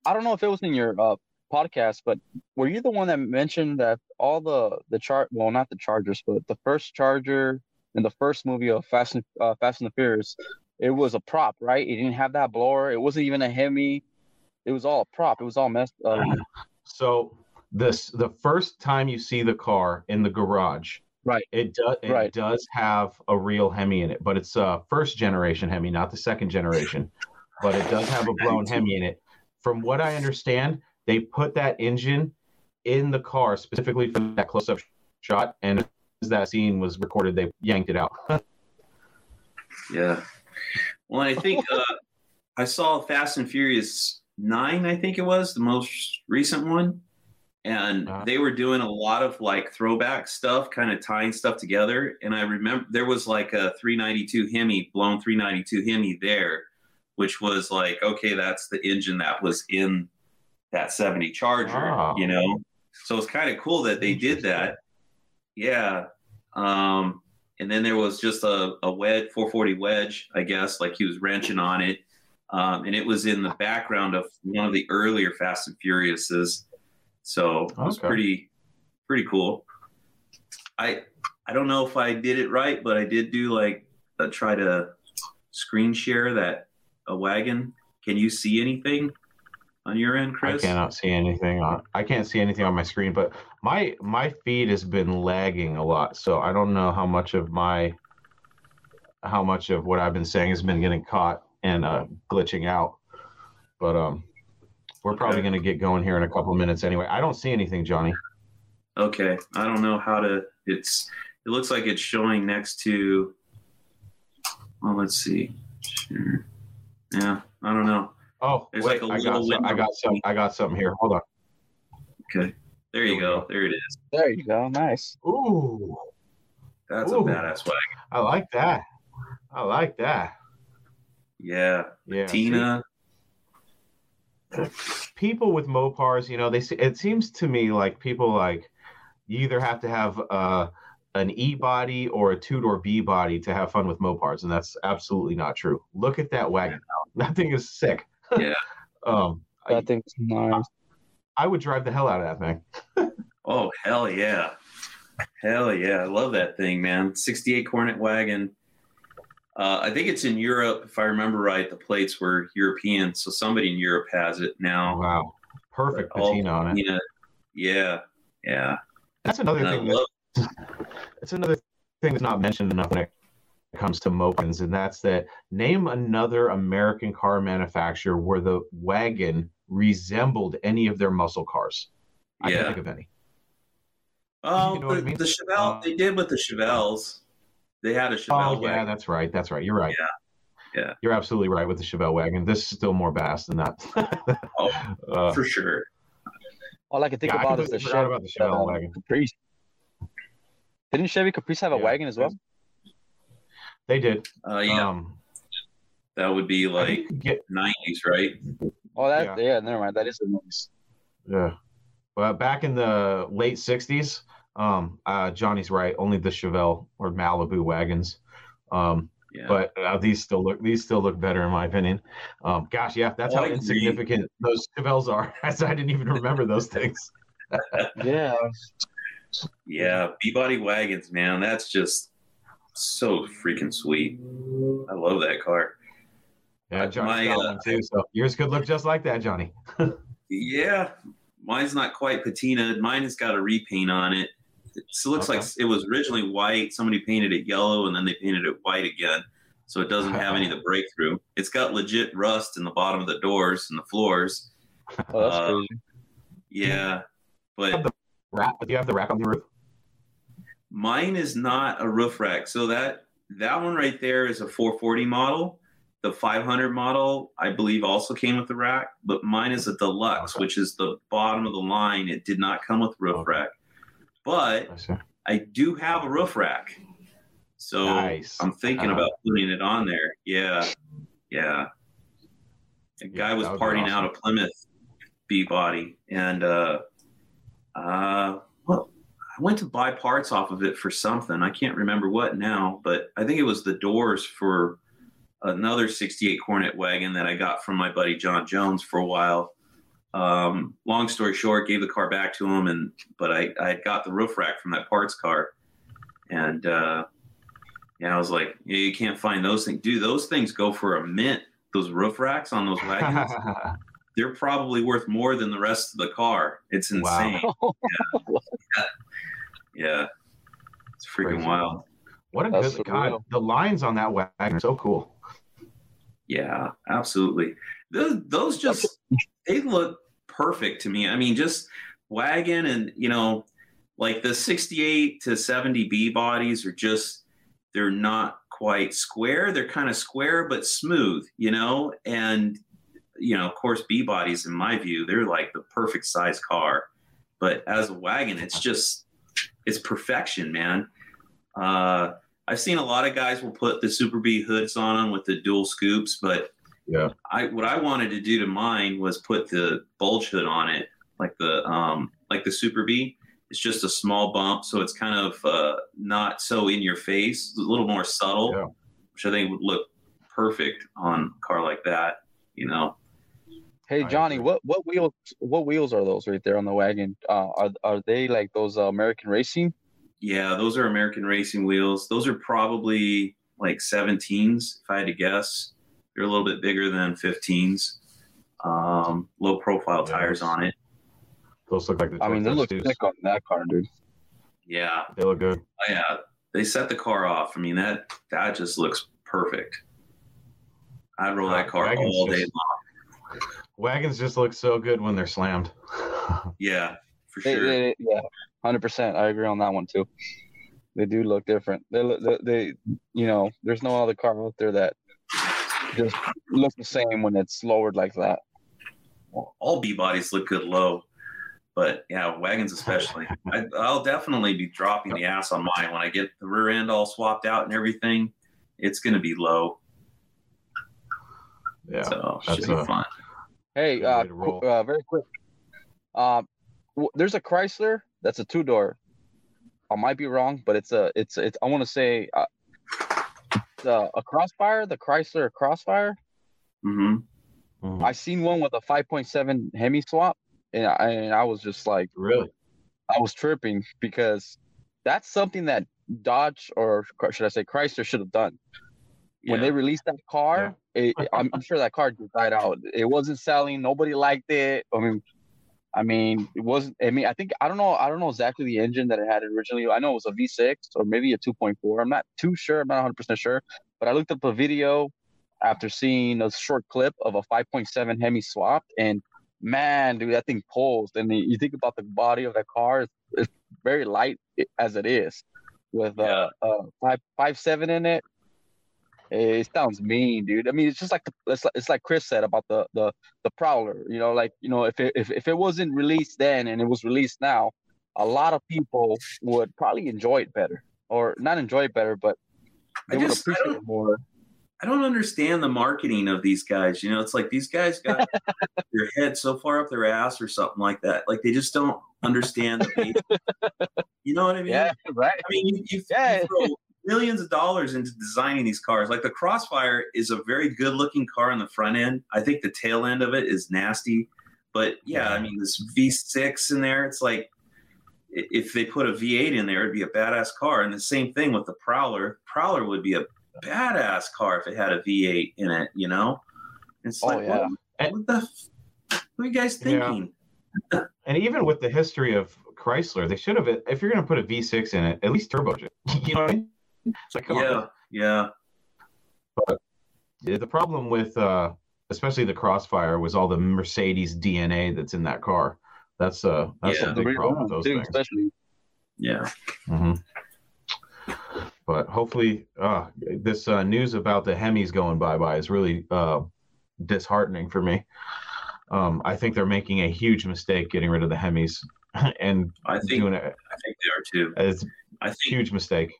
I don't know if it was in your uh podcast, but were you the one that mentioned that all the the chart? Well, not the Chargers, but the first Charger in the first movie of Fast and uh, Fast and the Furious, it was a prop, right? It didn't have that blower. It wasn't even a Hemi. It was all a prop. It was all messed. Uh, So this the first time you see the car in the garage, Right. It does it Right. does have a real Hemi in it, but it's a first generation Hemi, not the second generation. But it does have a blown [laughs] Hemi in it. From what I understand, they put that engine in the car specifically for that close up shot, and as that scene was recorded, they yanked it out. [laughs] Yeah. Well, I think uh, I saw Fast and Furious Nine. I think it was the most recent one, and Uh-huh. they were doing a lot of like throwback stuff, kind of tying stuff together. And I remember there was like a 392 Hemi, blown 392 Hemi there, which was like, okay, that's the engine that was in that 70 Charger, you know. So it's kind of cool that they did that. Yeah. Um, and then there was just a, a wedge 440 wedge i guess like he was wrenching on it um, and it was in the background of one of the earlier fast and furiouses so it was Okay. pretty pretty cool i i don't know if i did it right but i did do like uh, try to screen share that a wagon can you see anything on your end Chris? I cannot see anything on. I can't see anything on my screen, but my my feed has been lagging a lot, so I don't know how much of my how much of what I've been saying has been getting caught and uh, glitching out. But um, we're probably Okay. going to get going here in a couple minutes anyway. I don't see anything, Johnny. Okay, I don't know how to. It's. It looks like it's showing next to. Well, let's see. Sure. Yeah, I don't know. Oh, There's wait, like a I got some, I got some. I got something here. Hold on. Okay, there There you we go. go. There it is. there you go. Nice. Ooh, That's Ooh. a badass wagon. I like that. I like that. Yeah, Yeah. Tina. people with Mopars, you know, they se- it seems to me like people like you either have to have uh, an E body or a two door B body to have fun with Mopars, and that's absolutely not true. Look at that wagon. [laughs] That thing is sick. Yeah. [laughs] um, I, That thing's nice. I would drive the hell out of that thing. [laughs] Oh hell yeah, hell yeah! I love that thing, man. '68 Coronet wagon. Uh, I think it's in Europe, if I remember right. The plates were European, so somebody in Europe has it now. Wow, perfect All patina on it. patina. Yeah, yeah. That's another And I thing. That, love [laughs] it's another thing that's not mentioned enough when it comes to Mopars, and that's that name another American car manufacturer where the wagon resembled any of their muscle cars. I can't think of any. Oh, You know what I the, mean? the Chevelle. Uh, they did with the Chevelles. They had a Chevelle wagon. Oh yeah, wagon. that's right. That's right. You're right. Yeah. Yeah. You're absolutely right with the Chevelle wagon. This is still more bass than that. Oh, [laughs] uh, for sure. All I can think yeah, I about is the completely Chevy about the Chevelle uh, wagon. Caprice. Didn't Chevy Caprice have a Yeah. wagon as well? They did. Uh, yeah, Um, that would be like think you could get 90s, right? Oh, that Yeah. yeah. never mind. That is a nice. Yeah. But back in the late 60s, um, uh, Johnny's right. Only the Chevelle or Malibu wagons. Um, Yeah. but uh, these still look these still look better in my opinion. Um, gosh, yeah, that's Oh, how insignificant those Chevelles are. [laughs] I didn't even remember those things. [laughs] Yeah. yeah, B-body wagons, man. That's just so freaking sweet. I love that car. Yeah, Johnny's My, got uh, one too. So yours could look just like that, Johnny. [laughs] Yeah, mine's not quite patinaed. Mine has got a repaint on it. It looks like it was originally white. Somebody painted it yellow, and then they painted it white again, so it doesn't have any of the [laughs] breakthrough. It's got legit rust in the bottom of the doors and the floors. Oh, that's Uh, crazy. Yeah, but Rack, do you have the wrap on the roof? Mine is not a roof rack. So that that one right there is a 440 model. The 500 model, I believe, also came with the rack, but mine is a deluxe, Okay. which is the bottom of the line. It did not come with roof Okay. rack, but I. I do have a roof rack. So Nice. I'm thinking Uh-huh. about putting it on there. Yeah. Yeah. A Yeah, guy was that would be partying awesome. out of Plymouth B body and uh uh I went to buy parts off of it for something. I can't remember what now, but I think it was the doors for another 68 Coronet wagon that I got from my buddy John Jones for a while. Um, long story short, gave the car back to him, and but I I got the roof rack from that parts car, and uh, yeah, I was like, yeah, you can't find those things, dude. Those things go for a mint. Those roof racks on those wagons, [laughs] they're probably worth more than the rest of the car. It's insane. [laughs] Yeah, it's freaking Crazy. wild. what a That's good surreal. God! The lines on that wagon are so cool. Yeah, absolutely. Those, those just they look perfect to me. I mean, just wagon and you know, like the 68 to 70 B bodies are just they're not quite square. They're kind of square but smooth, you know, and you know, of course, B bodies in my view, they're like the perfect size car. But as a wagon, it's just it's perfection, man. Uh I've seen a lot of guys will put the Super B hoods on them with the dual scoops, but Yeah. I what I wanted to do to mine was put the bulge hood on it, like the um like the Super B. It's just a small bump, so it's kind of uh, not so in your face, a little more subtle, Yeah. which I think would look perfect on a car like that. You know, Hey Johnny, what what wheels what wheels are those right there on the wagon? Uh, are are they like those uh, American Racing? yeah, those are American racing wheels. Those are probably like 17s, if I had to guess. They're a little bit bigger than 15s. Um, low profile Yeah, tires on it. Those look like the I mean, they Toyota look Stu's. sick on that car, dude. Yeah, They look good. Oh, yeah, they set the car off. I mean that that just looks perfect. I'd roll that car wagons all day just- long. Wagons just look so good when they're slammed. [laughs] Yeah, for They, sure. they, yeah, hundred percent. I agree on that one too. They do look different. They, look- they, they, you know, there's no other car out there that just looks the same when it's lowered like that. all B bodies look good low, but yeah, wagons especially. I, I'll definitely be dropping the ass on mine when I get the rear end all swapped out and everything. It's going to be low, yeah. so that's should be a- fun. Hey, uh, way to roll. qu- uh, very quick. Um, w- there's a Chrysler that's a two door. I might be wrong, but it's a it's it's. I want to say uh, it's a, a Crossfire, the Chrysler Crossfire. hmm Mhm. I seen one with a 5.7 Hemi swap, and I, and I was just like, really? I was tripping because that's something that Dodge or should I say Chrysler should have done. When Yeah. they released that car, it, I'm, I'm sure that car just died out. It wasn't selling. Nobody liked it. I mean, I mean, it wasn't. I mean, I think I don't know. I don't know exactly the engine that it had originally. I know it was a V6 or maybe a 2.4. I'm not too sure. I'm not 100 percent sure. But I looked up a video after seeing a short clip of a 5.7 Hemi swapped, and man, dude, that thing pulls. And you think about the body of that car; it's, it's very light as it is. with Yeah. uh, uh five five seven in it. Eh, it sounds mean, dude. I mean, it's just like the, it's like, it's like Chris said about the the the Prowler. You know, like you know, if it if, if it wasn't released then and it was released now, a lot of people would probably enjoy it better, or not enjoy it better, but I they would just I appreciate don't, it more. I don't understand the marketing of these guys. You know, it's like these guys got [laughs] their head so far up their ass or something like that. Like they just don't understand the. [laughs] You know what I mean? Yeah, right. I mean, you, you, Yeah. you throw millions of dollars into designing these cars. Like the Crossfire is a very good looking car on the front end. I think the tail end of it is nasty. But yeah, I mean, this V6 in there, it's like if they put a V8 in there, it'd be a badass car. And the same thing with the Prowler. Prowler would be a badass car if it had a V8 in it, you know? It's Oh, like, yeah. what, what the, f- what are you guys Yeah. thinking? [laughs] And even with the history of Chrysler, they should have. If you're going to put a V6 in it, at least turbocharge it. [laughs] You know what I mean? It's like, come on. Yeah, yeah. Yeah, The problem with, uh, especially the Crossfire, was all the Mercedes DNA that's in that car. That's uh, that's Yeah. a big problem with those Too, things. especially. Yeah. hmm But hopefully, uh, this uh, news about the Hemis going bye bye is really uh, disheartening for me. Um, I think they're making a huge mistake getting rid of the Hemis [laughs] and I think doing it I think they are too. It's a I think huge mistake.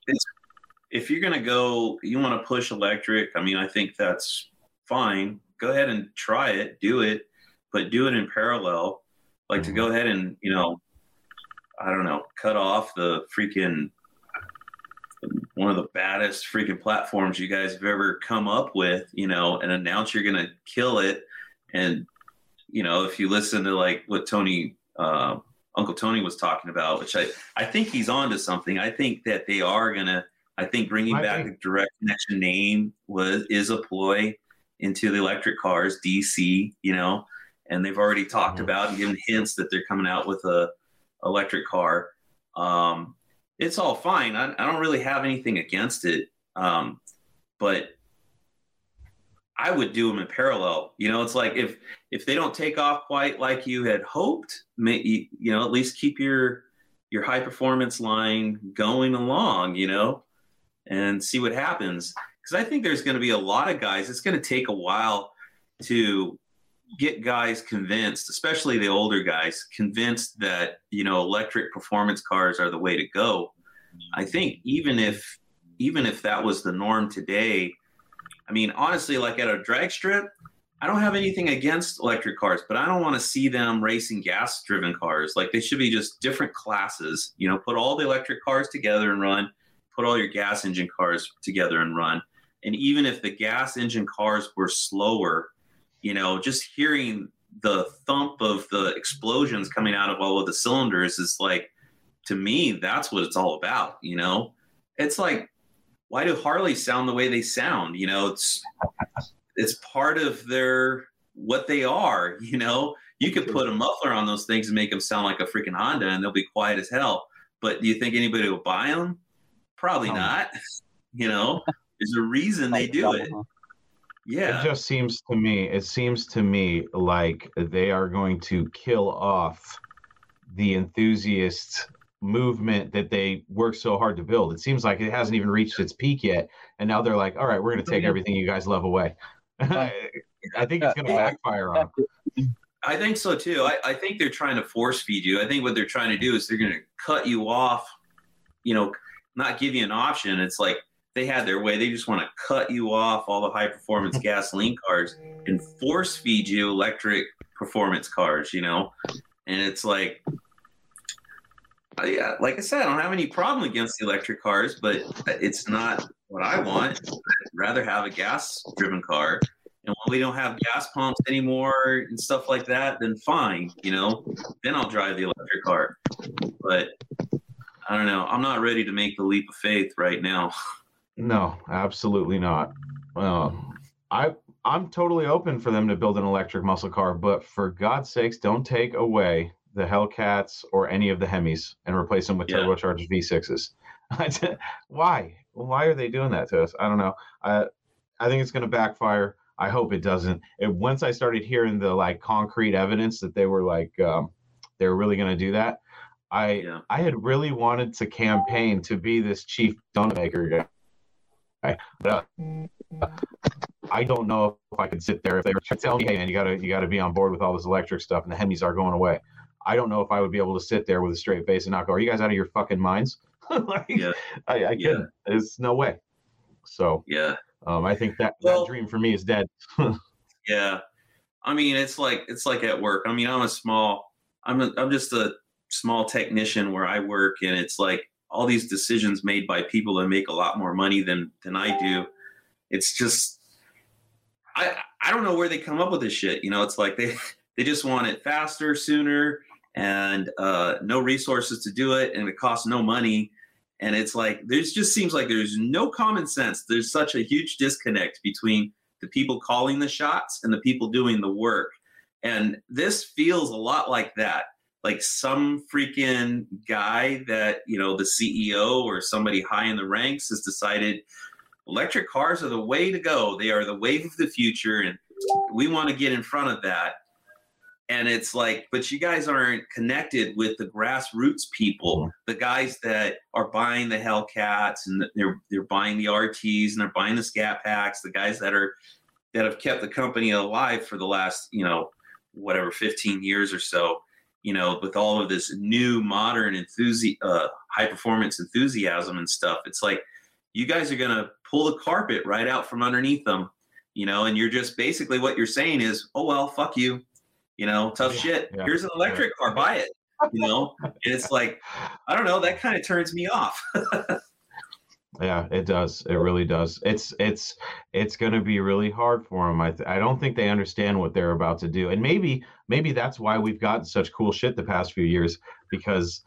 If you're going to go, you want to push electric. I mean, I think that's fine. Go ahead and try it, do it, but do it in parallel. Like to go ahead and, you know, I don't know, cut off the freaking one of the baddest freaking platforms you guys have ever come up with, you know, and announce you're going to kill it. And, you know, if you listen to like what Tony, uh, Uncle Tony was talking about, which I, I think he's on to something. I think that they are going to, I think bringing I back think- the direct connection name was is a ploy into the electric cars, DC, you know, and they've already talked Mhm. about and given hints that they're coming out with a electric car. Um, it's all fine. I, I don't really have anything against it, um, but I would do them in parallel. You know, it's like if if they don't take off quite like you had hoped, may, you, you know, at least keep your your high performance line going along. You know, and see what happens. Because I think there's going to be a lot of guys. It's going to take a while to get guys convinced, especially the older guys, convinced that you know electric performance cars are the way to go. I think even if even if that was the norm today, I mean honestly, like at a drag strip, I don't have anything against electric cars, but I don't want to see them racing gas driven cars. Like they should be just different classes. You know, put all the electric cars together and run, put all your gas engine cars together and run. And even if the gas engine cars were slower, you know, just hearing the thump of the explosions coming out of all of the cylinders is like, to me, that's what it's all about. You know, it's like, why do Harley sound the way they sound? You know, it's it's part of their what they are. [laughs] You know, you could put a muffler on those things and make them sound like a freaking Honda, and they'll be quiet as hell. But do you think anybody will buy them? Probably No. not. [laughs] You know, there's a reason they do it. Yeah. It just seems to me, it seems to me like they are going to kill off the enthusiast movement that they worked so hard to build. It seems like it hasn't even reached its peak yet. And now they're like, all right, we're going to take everything you guys love away. [laughs] I think it's going to backfire on them. I think so too. I, I think they're trying to force feed you. I think what they're trying to do is they're going to cut you off, you know, not give you an option. It's like they had their way. They just want to cut you off all the high performance [laughs] gasoline cars and force feed you electric performance cars, you know? And it's like, uh, yeah, like I said, I don't have any problem against the electric cars, but it's not what I want. I'd rather have a gas driven car. And when we don't have gas pumps anymore and stuff like that, then fine, you know, then I'll drive the electric car. But I don't know. I'm not ready to make the leap of faith right now. [laughs] No, absolutely not. Um, I I'm totally open for them to build an electric muscle car, but for God's sakes, don't take away the Hellcats or any of the Hemis and replace them with Yeah. turbocharged V6s. [laughs] Why? Why are they doing that to us? I don't know. I I think it's going to backfire. I hope it doesn't. It, once I started hearing the like concrete evidence that they were like um, they were really going to do that, I Yeah. I had really wanted to campaign to be this chief donut maker guy. But uh, I don't know if I could sit there if they were telling me, hey man, you gotta you gotta be on board with all this electric stuff and the Hemis are going away. I don't know if I would be able to sit there with a straight face and not go, Are you guys out of your fucking minds? [laughs] like, Yeah. I, I Yeah. There's no way. So Yeah. um, I think that, Well- that dream for me is dead. [laughs] Yeah. I mean, it's like it's like at work. I mean, I'm a small I'm a, I'm just a small technician where I work and it's like all these decisions made by people that make a lot more money than than I do. It's just I I don't know where they come up with this shit. You know, it's like they [laughs] they just want it faster, sooner and uh no resources to do it and it costs no money and it's like there's just seems like there's no common sense. There's such a huge disconnect between the people calling the shots and the people doing the work. And this feels a lot like that. Like some freaking guy that, you know, the CEO or somebody high in the ranks has decided electric cars are the way to go. They are the wave of the future. And we want to get in front of that. And it's like, but you guys aren't connected with the grassroots people, mm-hmm. the guys that are buying the Hellcats and they're they're buying the RTs and they're buying the Scat Packs, the guys that are that have kept the company alive for the last, you know, whatever 15 years or so, you know, with all of this new modern enthusi- uh, high performance enthusiasm and stuff. It's like you guys are going to pull the carpet right out from underneath them, you know, and you're just basically what you're saying is, oh, well, fuck you, you know, tough Yeah, shit. yeah, Here's an electric car, buy it, you know, and it's like, I don't know, that kind of turns me off. [laughs] Yeah, it does. It really does. It's it's it's going to be really hard for them. I th- I don't think they understand what they're about to do, and maybe maybe that's why we've gotten such cool shit the past few years because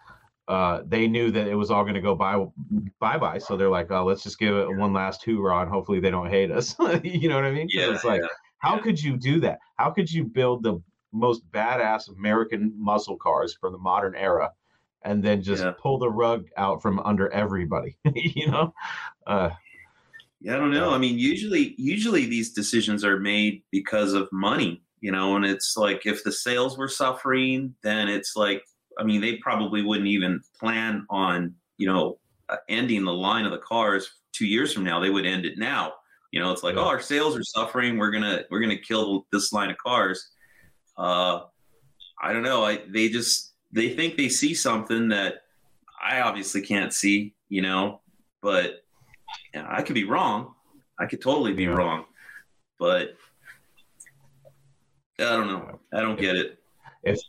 uh, they knew that it was all going to go by bye bye. So they're like, oh, let's just give it one last hoorah, and hopefully they don't hate us. [laughs] you know what I mean? Yeah, it's like, yeah, how yeah. could you do that? How could you build the most badass American muscle cars from the modern era? And then just Yeah. pull the rug out from under everybody, [laughs] you know? Uh, Yeah, I don't know. I mean, usually usually these decisions are made because of money, you know, and it's like if the sales were suffering, then it's like I mean, they probably wouldn't even plan on, you know, uh, ending the line of the cars 2 years from now. They would end it now. You know, it's like, Yeah. "Oh, our sales are suffering. We're going to we're going to kill this line of cars." Uh I don't know. I they just they think they see something that I obviously can't see, you know, but yeah, I could be wrong. I could totally be wrong, but I don't know. I don't get it. if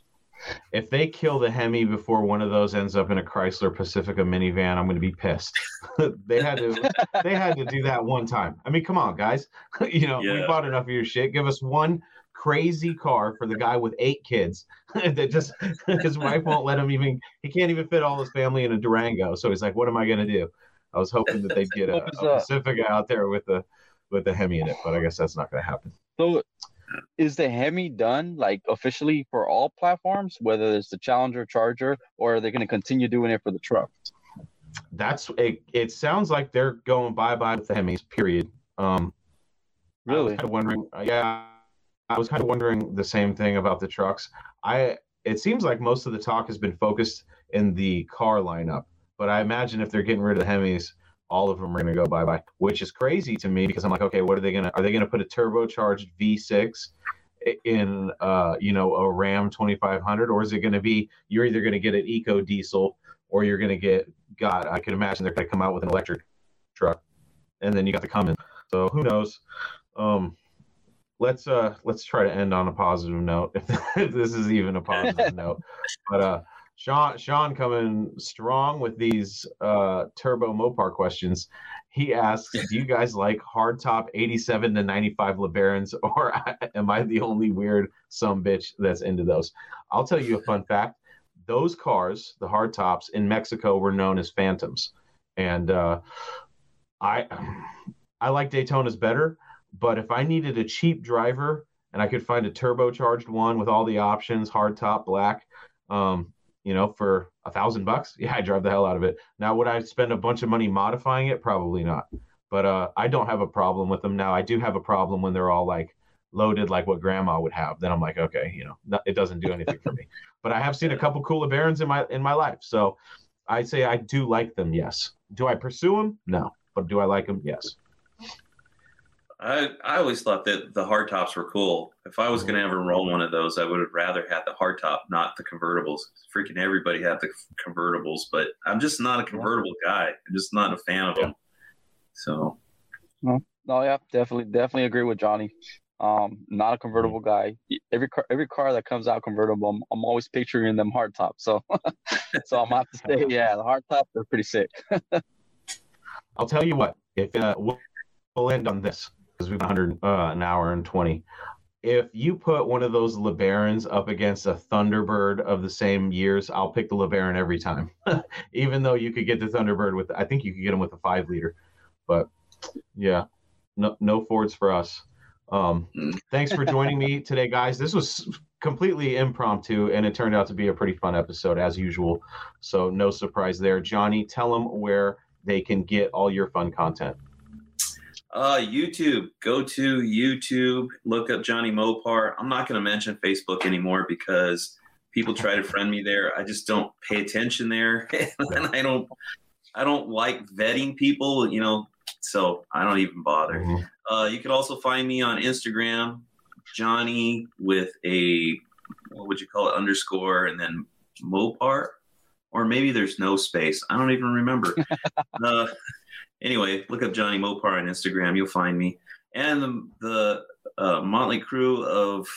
if they kill the Hemi before one of those ends up in a Chrysler Pacifica minivan, I'm going to be pissed. [laughs] they had to they had to do that one time. I mean, come on, guys. [laughs] you know, we Yeah. bought enough of your shit. Give us one crazy car for the guy with eight kids [laughs] that just [laughs] his wife won't let him even he can't even fit all his family in a Durango. So he's like, what am I going to do? I was hoping that they'd get a, a? Pacifica out there with the with the Hemi in it, but I guess that's not going to happen. So, is the Hemi done like officially for all platforms, whether it's the Challenger, Charger, or are they going to continue doing it for the truck? That's it. It sounds like they're going bye bye with the Hemis. Period. Um, I was Really? kind of wondering. uh, Yeah, I was kind of wondering the same thing about the trucks. I. It seems like most of the talk has been focused in the car lineup, but I imagine if they're getting rid of the Hemis, all of them are going to go bye bye, which is crazy to me because I'm like, okay, what are they going to? Are they going to put a turbocharged V6 in, uh, you know, a Ram 2500, or is it going to be you're either going to get an eco diesel or you're going to get God? I can imagine they're going to come out with an electric truck, and then you got the Cummins. So who knows? Um, let's uh let's try to end on a positive note [laughs] if this is even a positive [laughs] note. But uh sean sean coming strong with these uh turbo mopar questions. He asks do you guys like hardtop 87 to 95 lebarons [laughs] or am i the only weird some bitch that's into those? I'll tell you a fun fact. Those cars the hardtops in mexico were known as phantoms. And uh i i like daytonas better but if I needed a cheap driver and I could find a turbocharged one with all the options, hardtop, black, um, you know, for a thousand bucks, [laughs] yeah, I drive the hell out of it. Now, would I spend a bunch of money modifying it? Probably not. But uh, I don't have a problem with them now. I do have a problem when they're all like loaded like what grandma would have, then I'm like, okay, you know, it doesn't do anything for me. [laughs] But I have seen a couple cool LeBarons in my in my life, so I'd say I do like them. Yes. Do I pursue them? No. But do I like them? Yes. I I always thought that the hard tops were cool. If I was going to ever roll one of those, I would have rather had the hard top, not the convertibles. Freaking everybody had the convertibles, but I'm just not a convertible guy. I'm just not a fan of them. So No, yeah, definitely, definitely agree with Johnny. Um, not a convertible guy. Every car, every car that comes out convertible, I'm, I'm always picturing them hard top. So, [laughs] so I'm have to say, yeah, the hard top they're pretty sick. [laughs] I'll tell you what. If uh, we'll, we'll end on this because we've got 100 uh, an hour and 20. If you put one of those LeBarons up against a Thunderbird of the same years, I'll pick the LeBaron every time. [laughs] Even though you could get the Thunderbird with, I think you could get them with a five liter, but yeah, no no Fords for us. Um, [laughs] thanks for joining me today, guys. This was completely impromptu, and it turned out to be a pretty fun episode as usual. So no surprise there. Johnny, tell them where they can get all your fun content. Uh, YouTube. Go to YouTube. Look up Johnny Mopar. I'm not going to mention Facebook anymore because people try to friend me there. I just don't pay attention there, [laughs] and I don't. I don't like vetting people. You know, so I don't even bother. Uh, you can also find me on Instagram, Johnny with a what would you call it underscore and then Mopar, or maybe there's no space. I don't even remember. [laughs] uh, anyway, look up Johnny Mopar on Instagram. You'll find me, and the, the uh, Motley Crew of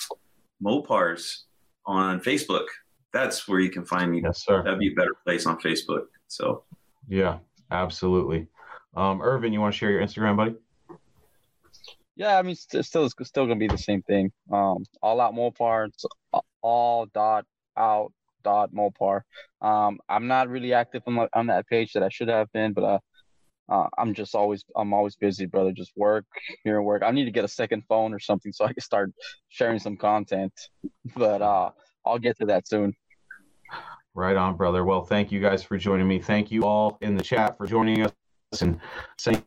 Mopars on Facebook. That's where you can find me. Yes, sir. That'd be a better place on Facebook. So. Yeah, absolutely. Um, Irvin, you want to share your Instagram, buddy? Yeah, I mean, st- still, it's still gonna be the same thing. Um, all out Mopar, it's all dot out dot Mopar. Um, I'm not really active on, my- on that page that I should have been, but uh, uh, I'm just always, I'm always busy, brother. Just work here and work. I need to get a second phone or something so I can start sharing some content. But uh, I'll get to that soon. Right on, brother. Well, thank you guys for joining me. Thank you all in the chat for joining us and sending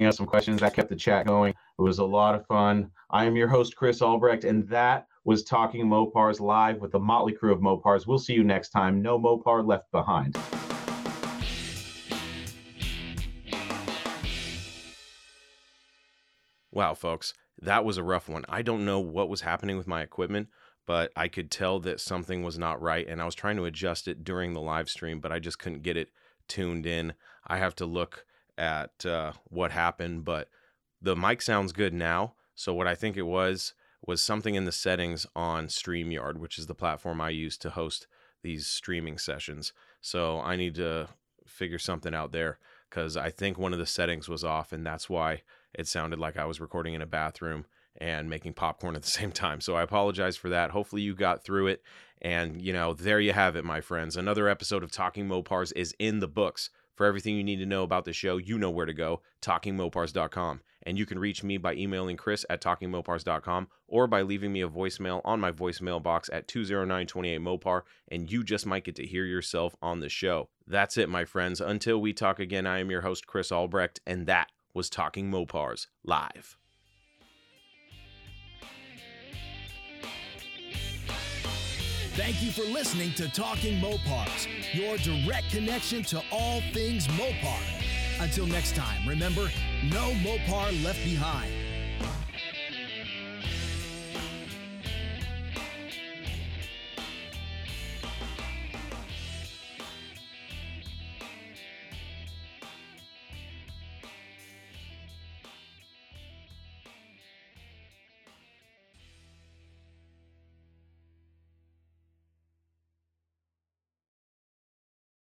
us some questions. That kept the chat going. It was a lot of fun. I am your host, Chris Albrecht, and that was Talking Mopars live with the Motley Crew of Mopars. We'll see you next time. No Mopar left behind. Wow, folks, that was a rough one. I don't know what was happening with my equipment, but I could tell that something was not right, and I was trying to adjust it during the live stream, but I just couldn't get it tuned in. I have to look at uh, what happened, but the mic sounds good now. So what I think it was was something in the settings on StreamYard, which is the platform I use to host these streaming sessions. So I need to figure something out there because I think one of the settings was off, and that's why it sounded like I was recording in a bathroom and making popcorn at the [laughs] same time. So I apologize for that. Hopefully you got through it. And, you know, there you have it, my friends. Another episode of Talking Mopars is in the books. For everything you need to know about the show, you know where to go talkingmopars.com. And you can reach me by emailing chris at talkingmopars.com or by leaving me a voicemail on my voicemail box at 20928mopar, and you just might get to hear yourself on the show. That's it, my friends. Until we talk again, I am your host, Chris Albrecht, and that was Talking Mopars live. Thank you for listening to Talking Mopars, your direct connection to all things Mopar. Until next time, remember, no Mopar left behind.